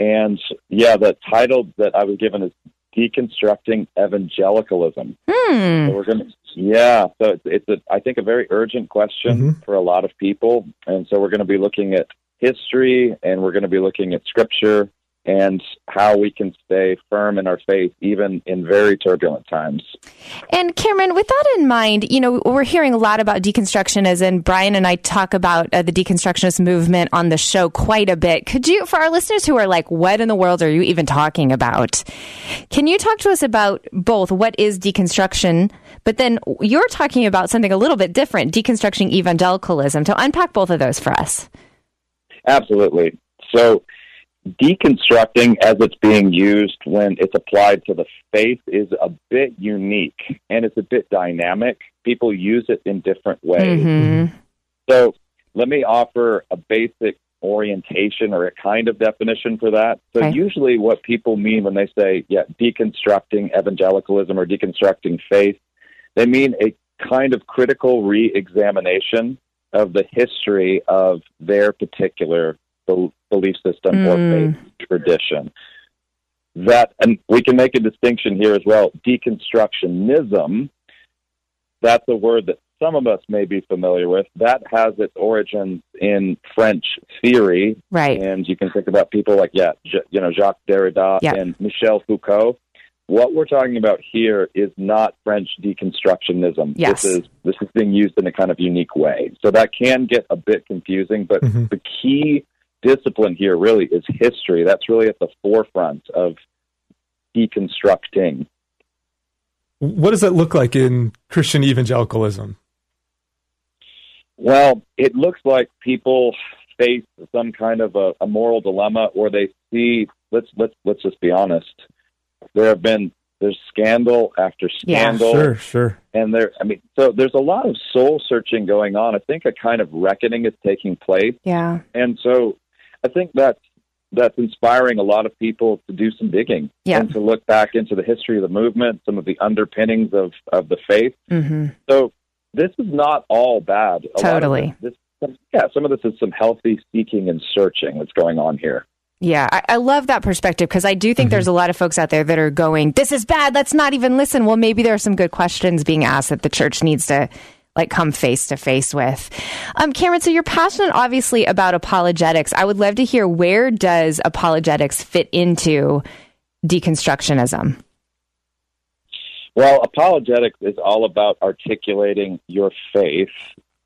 And yeah, the title that I was given is deconstructing evangelicalism. Hmm. So we're going to, yeah. So it's, it's a, I think, a very urgent question mm-hmm. for a lot of people, and so we're going to be looking at history, and we're going to be looking at scripture, and how we can stay firm in our faith even in very turbulent times. And Cameron, with that in mind, you know, we're hearing a lot about deconstruction as in Brian and I talk about uh, the deconstructionist movement on the show quite a bit. Could you, for our listeners who are like, what in the world are you even talking about? Can you talk to us about both what is deconstruction, but then you're talking about something a little bit different, deconstructing evangelicalism. To unpack both of those for us. Absolutely. So, deconstructing as it's being used when it's applied to the faith is a bit unique and it's a bit dynamic. People use it in different ways. Mm-hmm. So let me offer a basic orientation or a kind of definition for that. So Okay. usually what people mean when they say, yeah, deconstructing evangelicalism or deconstructing faith, they mean a kind of critical re-examination of the history of their particular belief system or Mm. faith tradition. That, and we can make a distinction here as well. Deconstructionism, that's a word that some of us may be familiar with. That has its origins in French theory, Right. and you can think about people like yeah, J- you know Jacques Derrida Yeah. and Michel Foucault. What we're talking about here is not French deconstructionism. Yes. This is this is being used in a kind of unique way. So that can get a bit confusing, but Mhm. the key discipline here really is history. That's really at the forefront of deconstructing. What does that look like in Christian evangelicalism? Well, it looks like people face some kind of a, a moral dilemma, or they see. Let's let's let's just be honest. There have been there's scandal after Yeah. scandal, Sure, sure. and there. I mean, so there's a lot of soul searching going on. I think a kind of reckoning is taking place, Yeah. and so I think that's that's inspiring a lot of people to do some digging Yeah. and to look back into the history of the movement, some of the underpinnings of of the faith. hmm So this is not all bad. A Totally. this, this, yeah, some of this is some healthy seeking and searching that's going on here. Yeah, I, I love that perspective because I do think Mm-hmm. there's a lot of folks out there that are going, "This is bad. Let's not even listen." Well, maybe there are some good questions being asked that the church needs to like come face to face with. Um, Cameron, so you're passionate, obviously, about apologetics. I would love to hear where does apologetics fit into deconstructionism? Well, apologetics is all about articulating your faith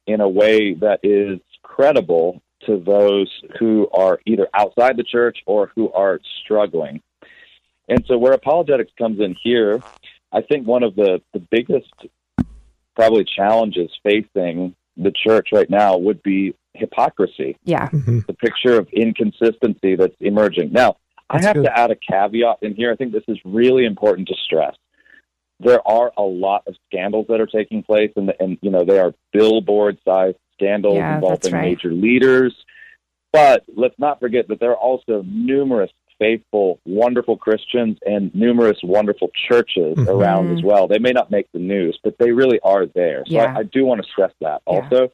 in a way that is credible to those who are either outside the church or who are struggling. And so, where apologetics comes in here, I think one of the, the biggest probably challenges facing the church right now would be hypocrisy Yeah, mm-hmm. the picture of inconsistency that's emerging. Now, I have good. to add a caveat in here. I think this is really important to stress. There are a lot of scandals that are taking place, and, and you know they are billboard-sized scandals Yeah, involving right. major leaders. But let's not forget that there are also numerous faithful, wonderful Christians and numerous wonderful churches Mhm. around as well. They may not make the news, but they really are there. So Yeah. I, I do want to stress that Yeah. also.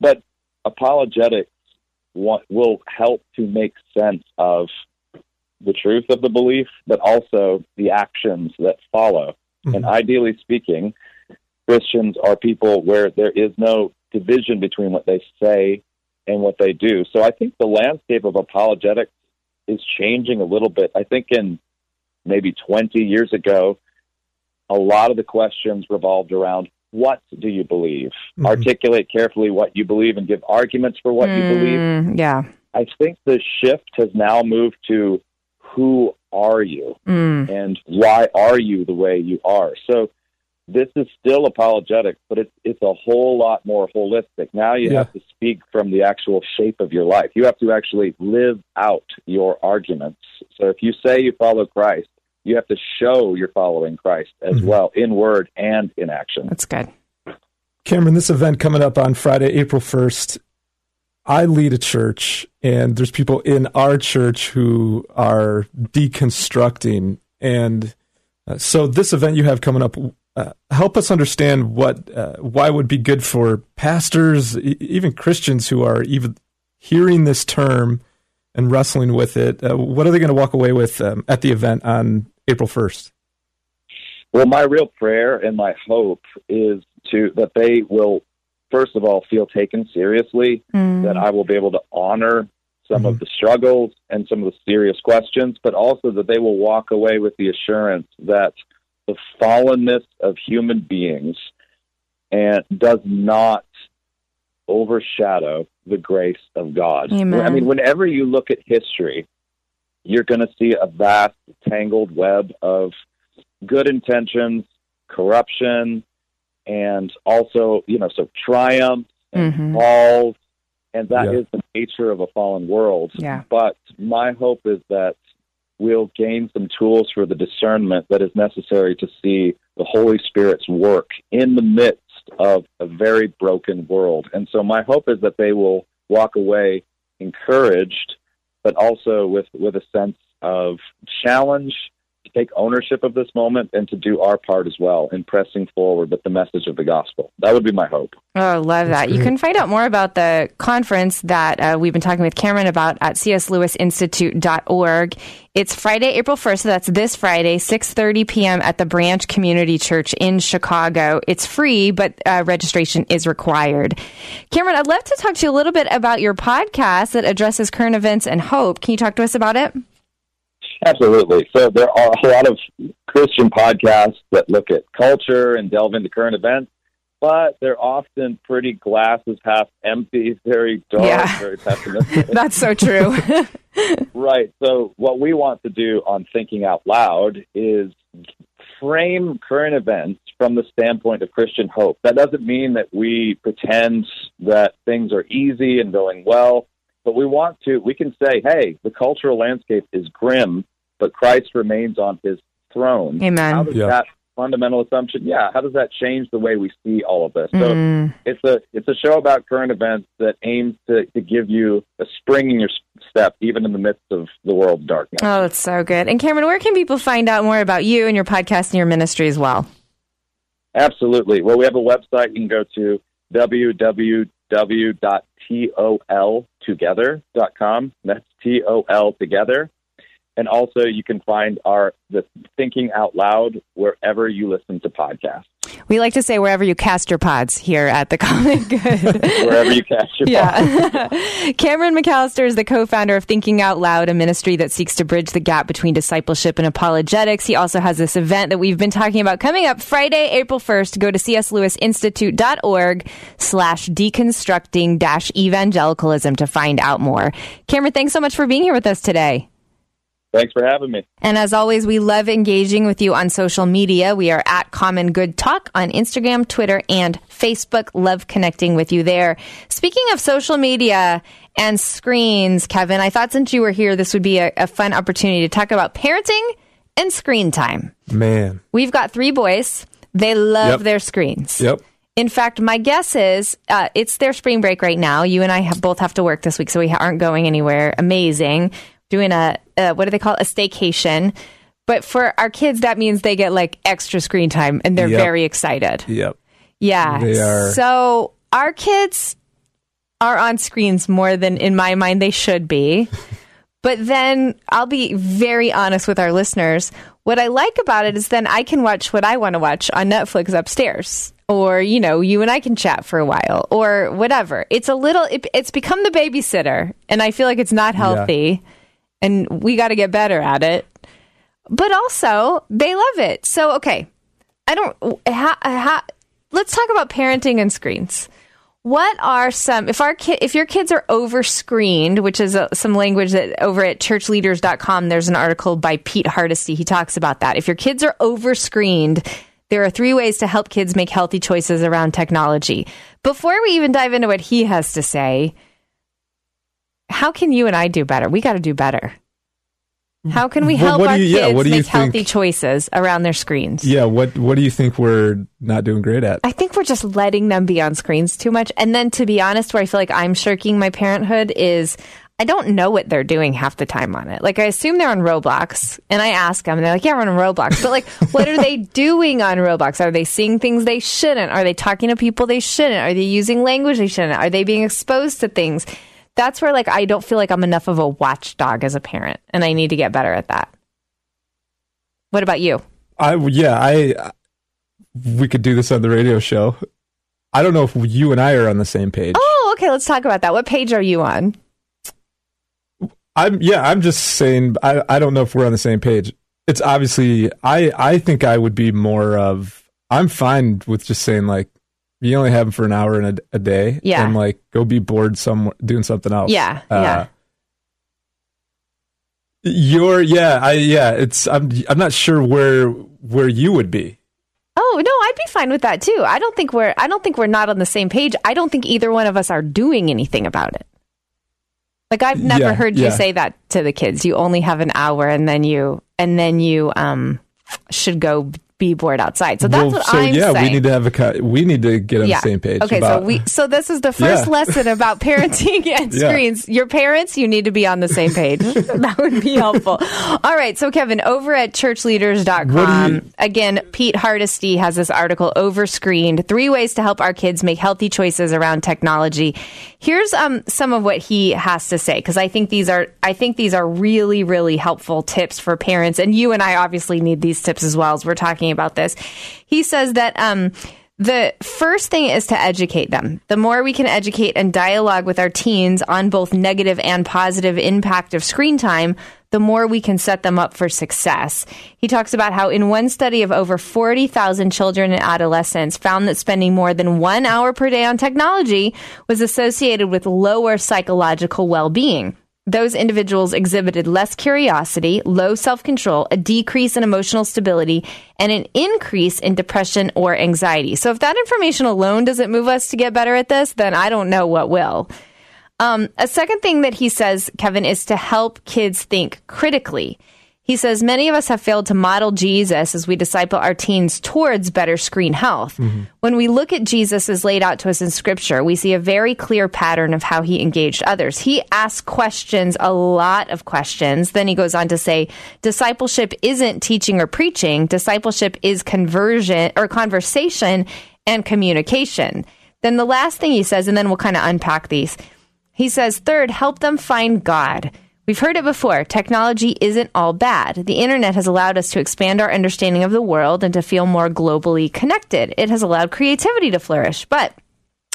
But apologetics want, will help to make sense of the truth of the belief, but also the actions that follow. And ideally speaking, Christians are people where there is no division between what they say and what they do. So I think the landscape of apologetics is changing a little bit. I think in maybe 20 years ago, a lot of the questions revolved around what do you believe? Mhm. Articulate carefully what you believe and give arguments for what you believe. Mm, yeah. I think the shift has now moved to who are you Mm. and why are you the way you are. So this is still apologetic, but it's it's a whole lot more holistic. Now you Yeah. have to speak from the actual shape of your life. You have to actually live out your arguments. So if you say you follow Christ, you have to show you're following Christ as Mhm. well in word and in action. That's good. Cameron, this event coming up on Friday, April 1st, I lead a church, and there's people in our church who are deconstructing. And uh, so, this event you have coming up, uh, help us understand what uh, why would be good for pastors, e- even Christians who are even hearing this term and wrestling with it. Uh, what are they going to walk away with um, at the event on April 1st? Well, my real prayer and my hope is to that they will first of all feel taken seriously, Mm. that I will be able to honor some Mm-hmm. of the struggles and some of the serious questions, but also that they will walk away with the assurance that the fallenness of human beings and does not overshadow the grace of God. Amen. I mean, whenever you look at history, you're going to see a vast tangled web of good intentions, corruption, and also, you know, so triumph and Mhm. falls, and that is Yeah. the nature of a fallen world. Yeah. But my hope is that we'll gain some tools for the discernment that is necessary to see the Holy Spirit's work in the midst of a very broken world. And so my hope is that they will walk away encouraged, but also with, with a sense of challenge to take ownership of this moment and to do our part as well in pressing forward with the message of the gospel. That would be my hope. Oh, love that. You can find out more about the conference that uh, we've been talking with Cameron about at cslewisinstitute.org. It's Friday, April 1st, so that's this Friday, 6.30 p.m. at the Branch Community Church in Chicago. It's free, but uh, registration is required. Cameron, I'd love to talk to you a little bit about your podcast that addresses current events and hope. Can you talk to us about it? Absolutely. So there are a lot of Christian podcasts that look at culture and delve into current events, but they're often pretty glasses half empty, very dark, Yeah. very pessimistic. That's so true. right. So what we want to do on Thinking Out Loud is frame current events from the standpoint of Christian hope. That doesn't mean that we pretend that things are easy and going well, but we want to, we can say, hey, the cultural landscape is grim, but Christ remains on his throne. Amen. How does Yeah. that fundamental assumption, yeah, how does that change the way we see all of this? So Mm. it's a it's a show about current events that aims to, to give you a spring in your step, even in the midst of the world's darkness. Oh, that's so good. And Cameron, where can people find out more about you and your podcast and your ministry as well? Absolutely. Well, we have a website. You can go to www.toltogether.com. That's T O L together. And also, you can find our the Thinking Out Loud wherever you listen to podcasts, We like to say wherever you cast your pods here at the Common Good. wherever you cast your. Yeah. Cameron McAllister is the co founder of Thinking Out Loud, a ministry that seeks to bridge the gap between discipleship and apologetics. He also has this event that we've been talking about coming up Friday, April 1st. Go to cslewisinstitute.org slash deconstructing dash evangelicalism to find out more. Cameron, thanks so much for being here with us today. Thanks for having me. And as always, we love engaging with you on social media. We are at Common Good Talk on Instagram, Twitter, and Facebook. Love connecting with you there. Speaking of social media and screens, Kevin, I thought since you were here, this would be a, a fun opportunity to talk about parenting and screen time. Man. We've got three boys. They love Yep. their screens. Yep. In fact, my guess is uh, it's their spring break right now. You and I have, both have to work this week, so we aren't going anywhere. Amazing. Doing a, uh, what do they call it? A staycation. But for our kids, that means they get like extra screen time and they're Yep. very excited. Yep. Yeah. They are- So our kids are on screens more than, in my mind, they should be. But then I'll be very honest with our listeners. What I like about it is then I can watch what I want to watch on Netflix upstairs. Or, you know, you and I can chat for a while or whatever. It's a little, it, it's become the babysitter. And I feel like it's not healthy. And we got to get better at it. But also, they love it. So, okay. I don't, ha, ha, let's talk about parenting and screens. What are some if our kid if your kids are over screened, which is uh some language that over at churchleaders.com there's an article by Pete Hardesty he talks about that. If your kids are over screened, there are three ways to help kids make healthy choices around technology. Before we even dive into what he has to say, how can you and I do better? We got to do better. How can we help our yeah, kids you make healthy choices around their screens? Yeah. What What do you think we're not doing great at? I think we're just letting them be on screens too much. And then to be honest, where I feel like I'm shirking my parenthood is I don't know what they're doing half the time on it. Like I assume they're on Roblox and I ask them and they're like, yeah, we're on Roblox. But like, what are they doing on Roblox? Are they seeing things they shouldn't? Are they talking to people they shouldn't? Are they using language they shouldn't? Are they being exposed to things? That's where like I don't feel like I'm enough of a watchdog as a parent and I need to get better at that. What about you? I yeah. I we could do this on the radio show. I don't know if you and I are on the same page. Oh, okay. Let's talk about that. What page are you on? I'm yeah. I'm just saying. I I don't know if we're on the same page. It's obviously. I I think I would be more of. I'm fine with just saying like, you only have them for an hour in a, a day. Yeah. And like, go be bored somewhere doing something else. Yeah, Uh, yeah. You're yeah. I yeah. It's I'm I'm not sure where where you would be. Oh no, I'd be fine with that too. I don't think we're I don't think we're not on the same page. I don't think either one of us are doing anything about it. Like I've never Yeah, heard you yeah. say that to the kids. You only have an hour and then you and then you um should go be bored outside. So that's Well, what so I'm yeah, saying. we need to have a we need to get on the same page. Okay, about, so we so this is the first Yeah. lesson about parenting and Yeah. screens. Your parents, you need to be on the same page. that would be helpful. All right, so Kevin, over at churchleaders.com, you- again, Pete Hardesty has this article overscreened, three ways to help our kids make healthy choices around technology. Here's um some of what he has to say because I think these are I think these are really really helpful tips for parents and you and I obviously need these tips as well as we're talking about this. He says that um the first thing is to educate them. The more we can educate and dialogue with our teens on both negative and positive impact of screen time, the more we can set them up for success. He talks about how in one study of over 40,000 children and adolescents found that spending more than one hour per day on technology was associated with lower psychological well-being. Those individuals exhibited less curiosity, low self control, a decrease in emotional stability, and an increase in depression or anxiety. So, if that information alone doesn't move us to get better at this, then I don't know what will. Um, a second thing that he says, Kevin, is to help kids think critically. He says many of us have failed to model Jesus as we disciple our teens towards better screen health. When we look at Jesus as laid out to us in scripture, we see a very clear pattern of how he engaged others. He asked questions, a lot of questions. Then he goes on to say, discipleship isn't teaching or preaching. Discipleship is conversion or conversation and communication. Then the last thing he says, and then we'll kind of unpack these. He says, third, help them find God. We've heard it before. Technology isn't all bad. The internet has allowed us to expand our understanding of the world and to feel more globally connected. It has allowed creativity to flourish. But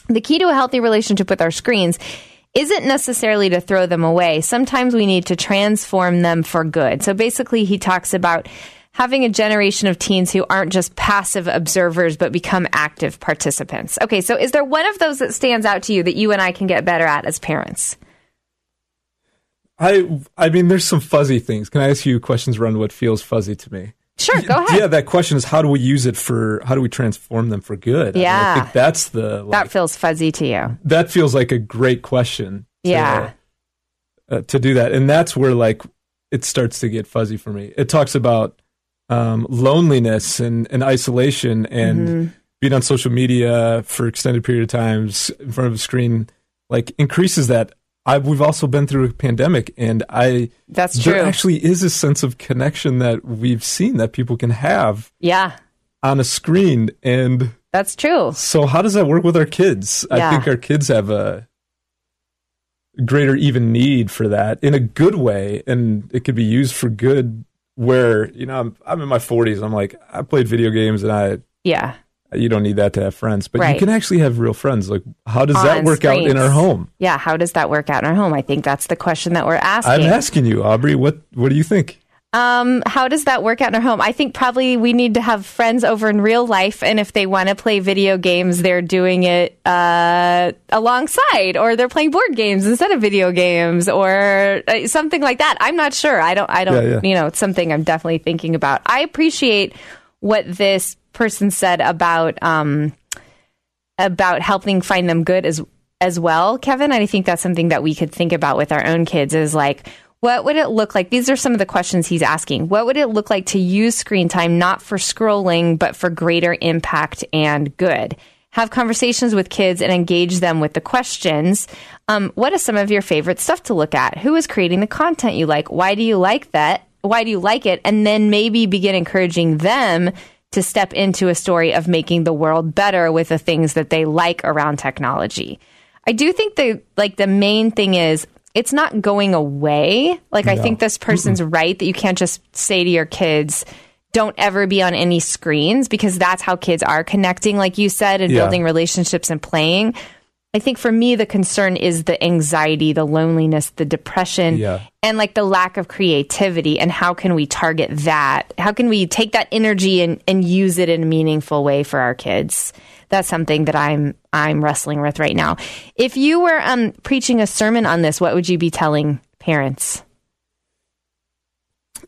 the key to a healthy relationship with our screens isn't necessarily to throw them away. Sometimes we need to transform them for good. So basically, he talks about having a generation of teens who aren't just passive observers, but become active participants. Okay, so is there one of those that stands out to you that you and I can get better at as parents? I I mean, there's some fuzzy things. Can I ask you questions around what feels fuzzy to me? Sure, go ahead. Yeah, that question is how do we use it for? How do we transform them for good? I, mean, I Yeah. think that's the like, that feels fuzzy to you. that feels like a great question. to- Yeah. uh, to do that, and that's where like it starts to get fuzzy for me. It talks about um, loneliness and, and isolation and Mm-hmm. being on social media for extended period of times in front of a screen, like increases that. I, we've also been through a pandemic, and I That's there true. actually is a sense of connection that we've seen that people can have Yeah, on a screen, and that's true. so how does that work with our kids? Yeah. I think our kids have a greater even need for that in a good way, and it could be used for good. Where you know I'm, I'm in my 40s, I'm like I played video games, and I Yeah. you don't need that to have friends, but Right. you can actually have real friends. Like how does that On work out in our home? Yeah, how does that work out in our home? I think that's the question that we're asking. I'm asking you, Aubrey. What what do you think? Um, how does that work out in our home? I think probably we need to have friends over in real life, and if they want to play video games, they're doing it uh, alongside, or they're playing board games instead of video games, or uh, something like that. I'm not sure. I don't. I don't. Yeah, yeah. You know, it's something I'm definitely thinking about. I appreciate what this person said about um, about helping find them good as as well, Kevin. And I think that's something that we could think about with our own kids is like, what would it look like? These are some of the questions he's asking. What would it look like to use screen time not for scrolling, but for greater impact and good? Have conversations with kids and engage them with the questions. Um, what is some of your favorite stuff to look at? Who is creating the content you like? Why do you like that? Why do you like it? And then maybe begin encouraging them to step into a story of making the world better with the things that they like around technology. I do think the like the main thing is it's not going away. Like I think this person's right that you can't just say to your kids don't ever be on any screens because that's how kids are connecting like you said and Yeah. building relationships and playing. I think for me, the concern is the anxiety, the loneliness, the depression, Yeah. and like the lack of creativity. And how can we target that? How can we take that energy and, and use it in a meaningful way for our kids? That's something that I'm I'm wrestling with right now. If you were um, preaching a sermon on this, what would you be telling parents?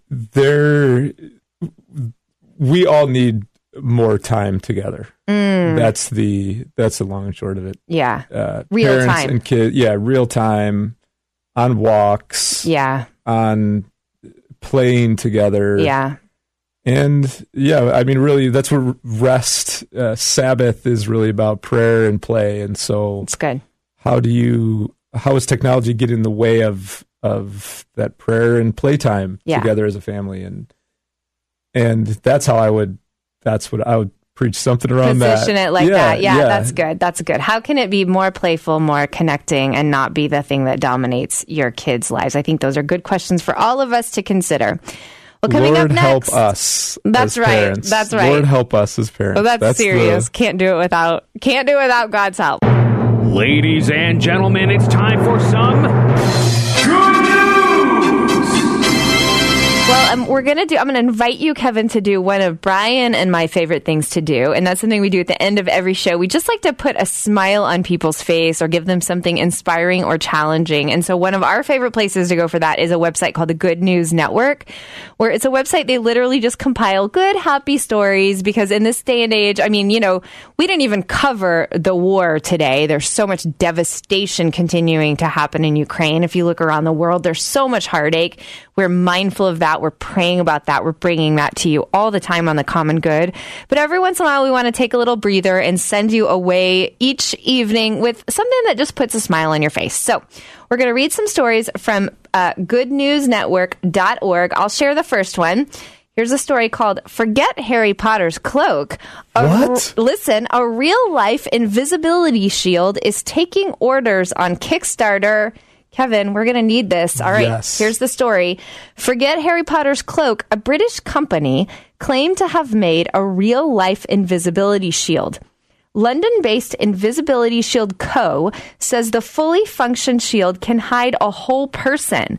there we all need more time together. Mm. That's the that's the long and short of it. Yeah. Uh, Real parents time. and kids. Yeah, real time on walks. Yeah. on playing together. Yeah. And yeah, I mean, really, that's what rest, uh, Sabbath is really about prayer and play. And so it's good. How do you, how is technology get in the way of, of that prayer and playtime Yeah. together as a family? And, and that's how I would, that's what I would preach something around that. Position it like that. Yeah, that's good. That's good. How can it be more playful, more connecting, and not be the thing that dominates your kids' lives? I think those are good questions for all of us to consider. Well, coming Lord up next. help us. That's as right. parents. That's right. Lord help us as parents. Well, that's, the- serious. Can't do it without. Can't do it without God's help. Ladies and gentlemen, it's time for some Well, um, we're gonna do. I'm gonna invite you, Kevin, to do one of Brian and my favorite things to do, and that's something we do at the end of every show. We just like to put a smile on people's face or give them something inspiring or challenging. And so, one of our favorite places to go for that is a website called the Good News Network, where it's a website they literally just compile good, happy stories. Because in this day and age, I mean, you know, we didn't even cover the war today. There's so much devastation continuing to happen in Ukraine. If you look around the world, there's so much heartache. We're mindful of that. We're praying about that. We're bringing that to you all the time on the common good. But every once in a while, we want to take a little breather and send you away each evening with something that just puts a smile on your face. So we're going to read some stories from uh, goodnewsnetwork.org. I'll share the first one. Here's a story called Forget Harry Potter's Cloak. A What? listen, a real life invisibility shield is taking orders on Kickstarter. Kevin, we're going to need this. All right. Yes. Here's the story. Forget Harry Potter's Cloak. A British company claimed to have made a real life invisibility shield. London based Invisibility Shield Co. says the fully functioned shield can hide a whole person.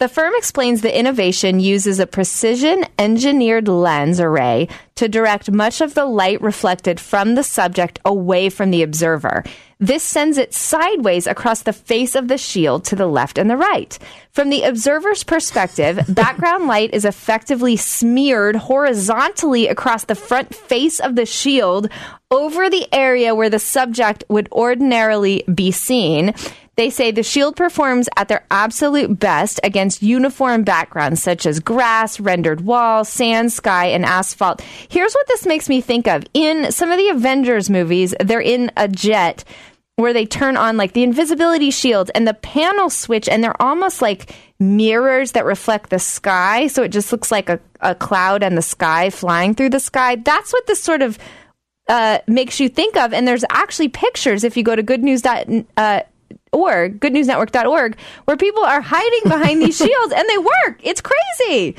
The firm explains the innovation uses a precision engineered lens array to direct much of the light reflected from the subject away from the observer. This sends it sideways across the face of the shield to the left and the right. From the observer's perspective, background light is effectively smeared horizontally across the front face of the shield over the area where the subject would ordinarily be seen. They say the shield performs at their absolute best against uniform backgrounds such as grass, rendered walls, sand, sky, and asphalt. Here's what this makes me think of. In some of the Avengers movies, they're in a jet where they turn on like the invisibility shield and the panel switch, and they're almost like mirrors that reflect the sky. So it just looks like a, a cloud and the sky flying through the sky. That's what this sort of uh, makes you think of. And there's actually pictures if you go to good news. Uh, org, goodnewsnetwork.org, where people are hiding behind these shields and they work. It's crazy.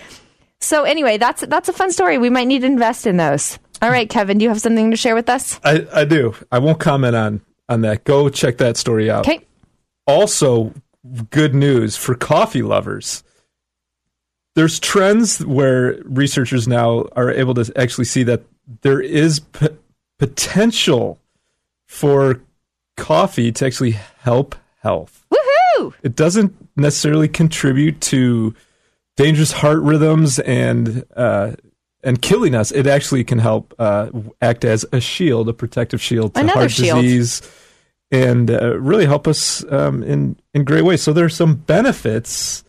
So anyway, that's that's a fun story. We might need to invest in those. All right, Kevin, do you have something to share with us? I, I do. I won't comment on on that. Go check that story out. Okay. Also, good news for coffee lovers. There's trends where researchers now are able to actually see that there is p- potential for coffee to actually help health. Woohoo! It doesn't necessarily contribute to dangerous heart rhythms and uh, and killing us. It actually can help uh, act as a shield, a protective shield to Another heart shield. disease, and uh, really help us um, in in great ways. So there are some benefits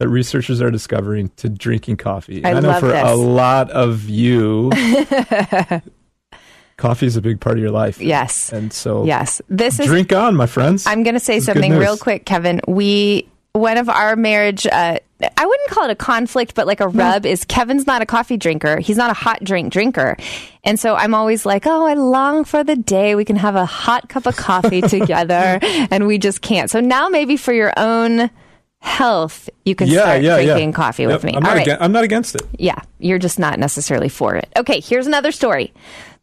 that researchers are discovering to drinking coffee. And I And know for this. a lot of you. Coffee is a big part of your life. Yes. And so Yes. This is drink on, my friends. I'm going to say something real quick, Kevin. We one of our marriage uh, I wouldn't call it a conflict, but like a rub is Kevin's not a coffee drinker. He's not a hot drink drinker. And so I'm always like, oh, I long for the day we can have a hot cup of coffee together. And we just can't. So now maybe for your own health, you can yeah, start yeah, drinking yeah. coffee Yep, with me. I'm All not, right. against, I'm not against it. Yeah, you're just not necessarily for it. Okay, here's another story.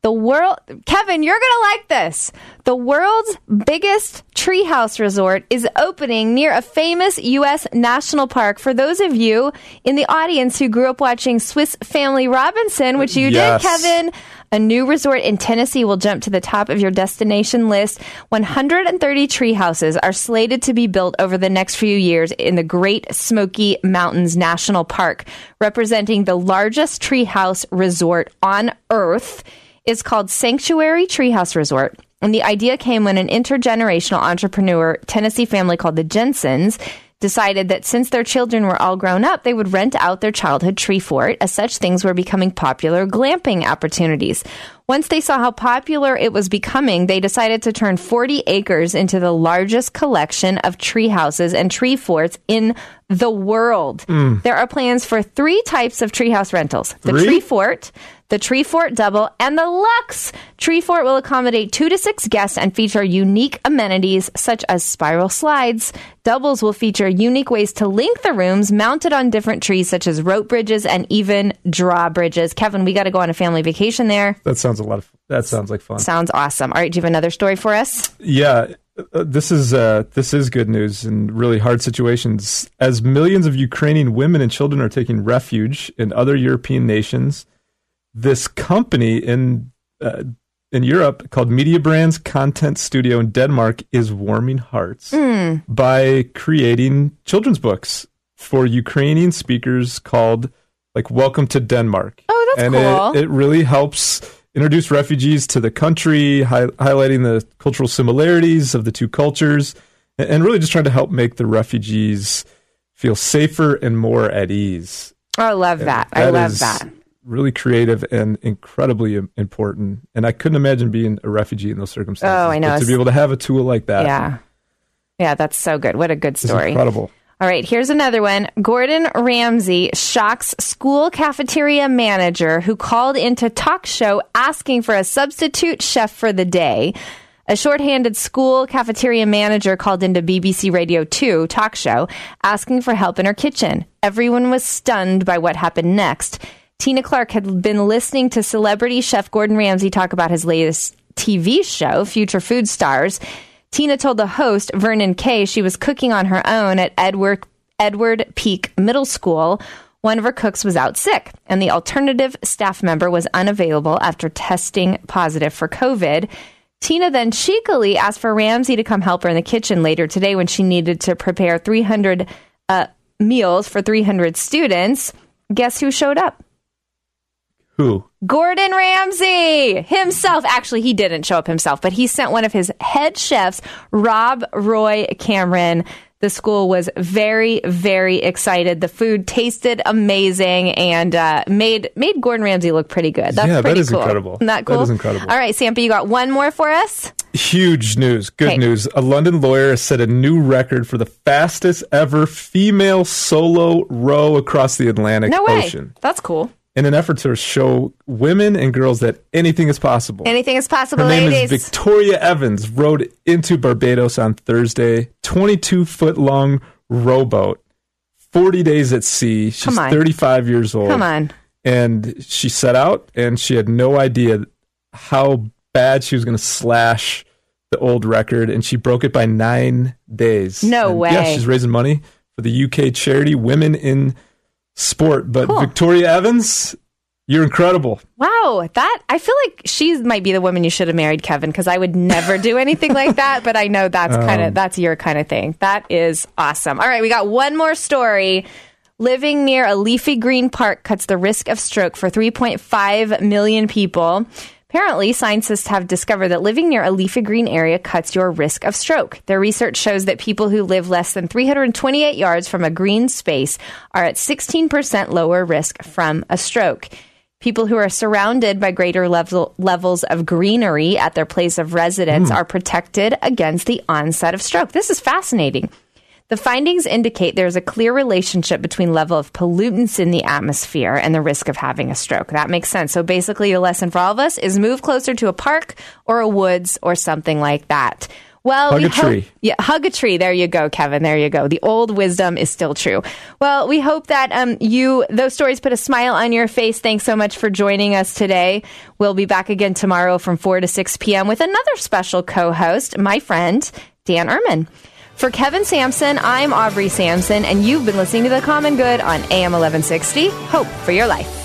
The world, Kevin, you're going to like this. The world's biggest treehouse resort is opening near a famous U.S. national park. For those of you in the audience who grew up watching Swiss Family Robinson, which you Yes. did, Kevin, a new resort in Tennessee will jump to the top of your destination list. 130 tree houses are slated to be built over the next few years in the Great Smoky Mountains National Park, representing the largest treehouse resort on Earth. It's called Sanctuary Treehouse Resort. And the idea came when an intergenerational entrepreneur Tennessee family called the Jensens decided that since their children were all grown up, they would rent out their childhood tree fort, as such things were becoming popular glamping opportunities. Once they saw how popular it was becoming, they decided to turn 40 acres into the largest collection of tree houses and tree forts in the world. Mm. There are plans for three types of treehouse rentals the Three? tree fort, the Tree Fort Double, and the Lux. Tree Fort will accommodate two to six guests and feature unique amenities such as spiral slides. Doubles will feature unique ways to link the rooms mounted on different trees, such as rope bridges and even drawbridges. Kevin, we got to go on a family vacation there. That sounds a lot of. That sounds like fun. Sounds awesome. All right, do you have another story for us? Yeah, uh, this is uh, this is good news in really hard situations. As millions of Ukrainian women and children are taking refuge in other European nations, this company in uh, in Europe called Media Brands Content Studio in Denmark is warming hearts Mm. by creating children's books for Ukrainian speakers called like Welcome to Denmark. Oh, that's and cool. It, it really helps introduce refugees to the country, hi- highlighting the cultural similarities of the two cultures, and, and really just trying to help make the refugees feel safer and more at ease. I love that. I love that. Really creative and incredibly important. And I couldn't imagine being a refugee in those circumstances. Oh, I know. To be able to have a tool like that Yeah. Yeah, that's so good. What a good story. incredible. All right, here's another one. Gordon Ramsay shocks school cafeteria manager who called into talk show asking for a substitute chef for the day. A shorthanded school cafeteria manager called into BBC Radio 2 talk show asking for help in her kitchen. Everyone was stunned by what happened next. Tina Clark had been listening to celebrity chef Gordon Ramsay talk about his latest TV show, Future Food Stars. Tina told the host, Vernon Kay, she was cooking on her own at Edward, Edward Peake Middle School. One of her cooks was out sick, and the alternative staff member was unavailable after testing positive for COVID. Tina then cheekily asked for Ramsay to come help her in the kitchen later today when she needed to prepare 300 uh, meals for 300 students. Guess who showed up? Who? Gordon Ramsay himself. Actually, he didn't show up himself, but he sent one of his head chefs, Rob Roy Cameron. The school was very, very excited. The food tasted amazing and uh, made made Gordon Ramsay look pretty good. That's Yeah, that pretty is cool. incredible. Isn't that That cool? is incredible. All right, Sampa, you got one more for us? Huge news. Good Okay. news. A London lawyer has set a new record for the fastest ever female solo row across the Atlantic No way. Ocean That's cool. In an effort to show women and girls that anything is possible. Anything is possible, Her name ladies. is Victoria Evans, Rode into Barbados on Thursday, 22 foot long rowboat, 40 days at sea. She's 35 years old. Come on. And she set out and she had no idea how bad she was going to slash the old record. And she broke it by nine days. No And, way. Yeah, she's raising money for the UK charity Women in Sport. But Cool. Victoria Evans, you're incredible. Wow, that I feel like she might be the woman you should have married, Kevin, because I would never do anything like that. But I know that's kind of Um, that's your kind of thing. That is awesome. All right, we got one more story. Living near a leafy green park cuts the risk of stroke for 3.5 million people. Apparently, scientists have discovered that living near a leafy green area cuts your risk of stroke. Their research shows that people who live less than 328 yards from a green space are at 16% lower risk from a stroke. People who are surrounded by greater level, levels of greenery at their place of residence Mm. are protected against the onset of stroke. This is fascinating. The findings indicate there's a clear relationship between level of pollutants in the atmosphere and the risk of having a stroke. That makes sense. So basically, the lesson for all of us is move closer to a park or a woods or something like that. Well, Hug we a hope- tree. yeah, hug a tree. There you go, Kevin. There you go. The old wisdom is still true. Well, we hope that um, you those stories put a smile on your face. Thanks so much for joining us today. We'll be back again tomorrow from four to six p.m. with another special co-host, my friend Dan Ehrman. For Kevin Sampson, I'm Aubrey Sampson, and you've been listening to The Common Good on AM 1160. Hope for your life.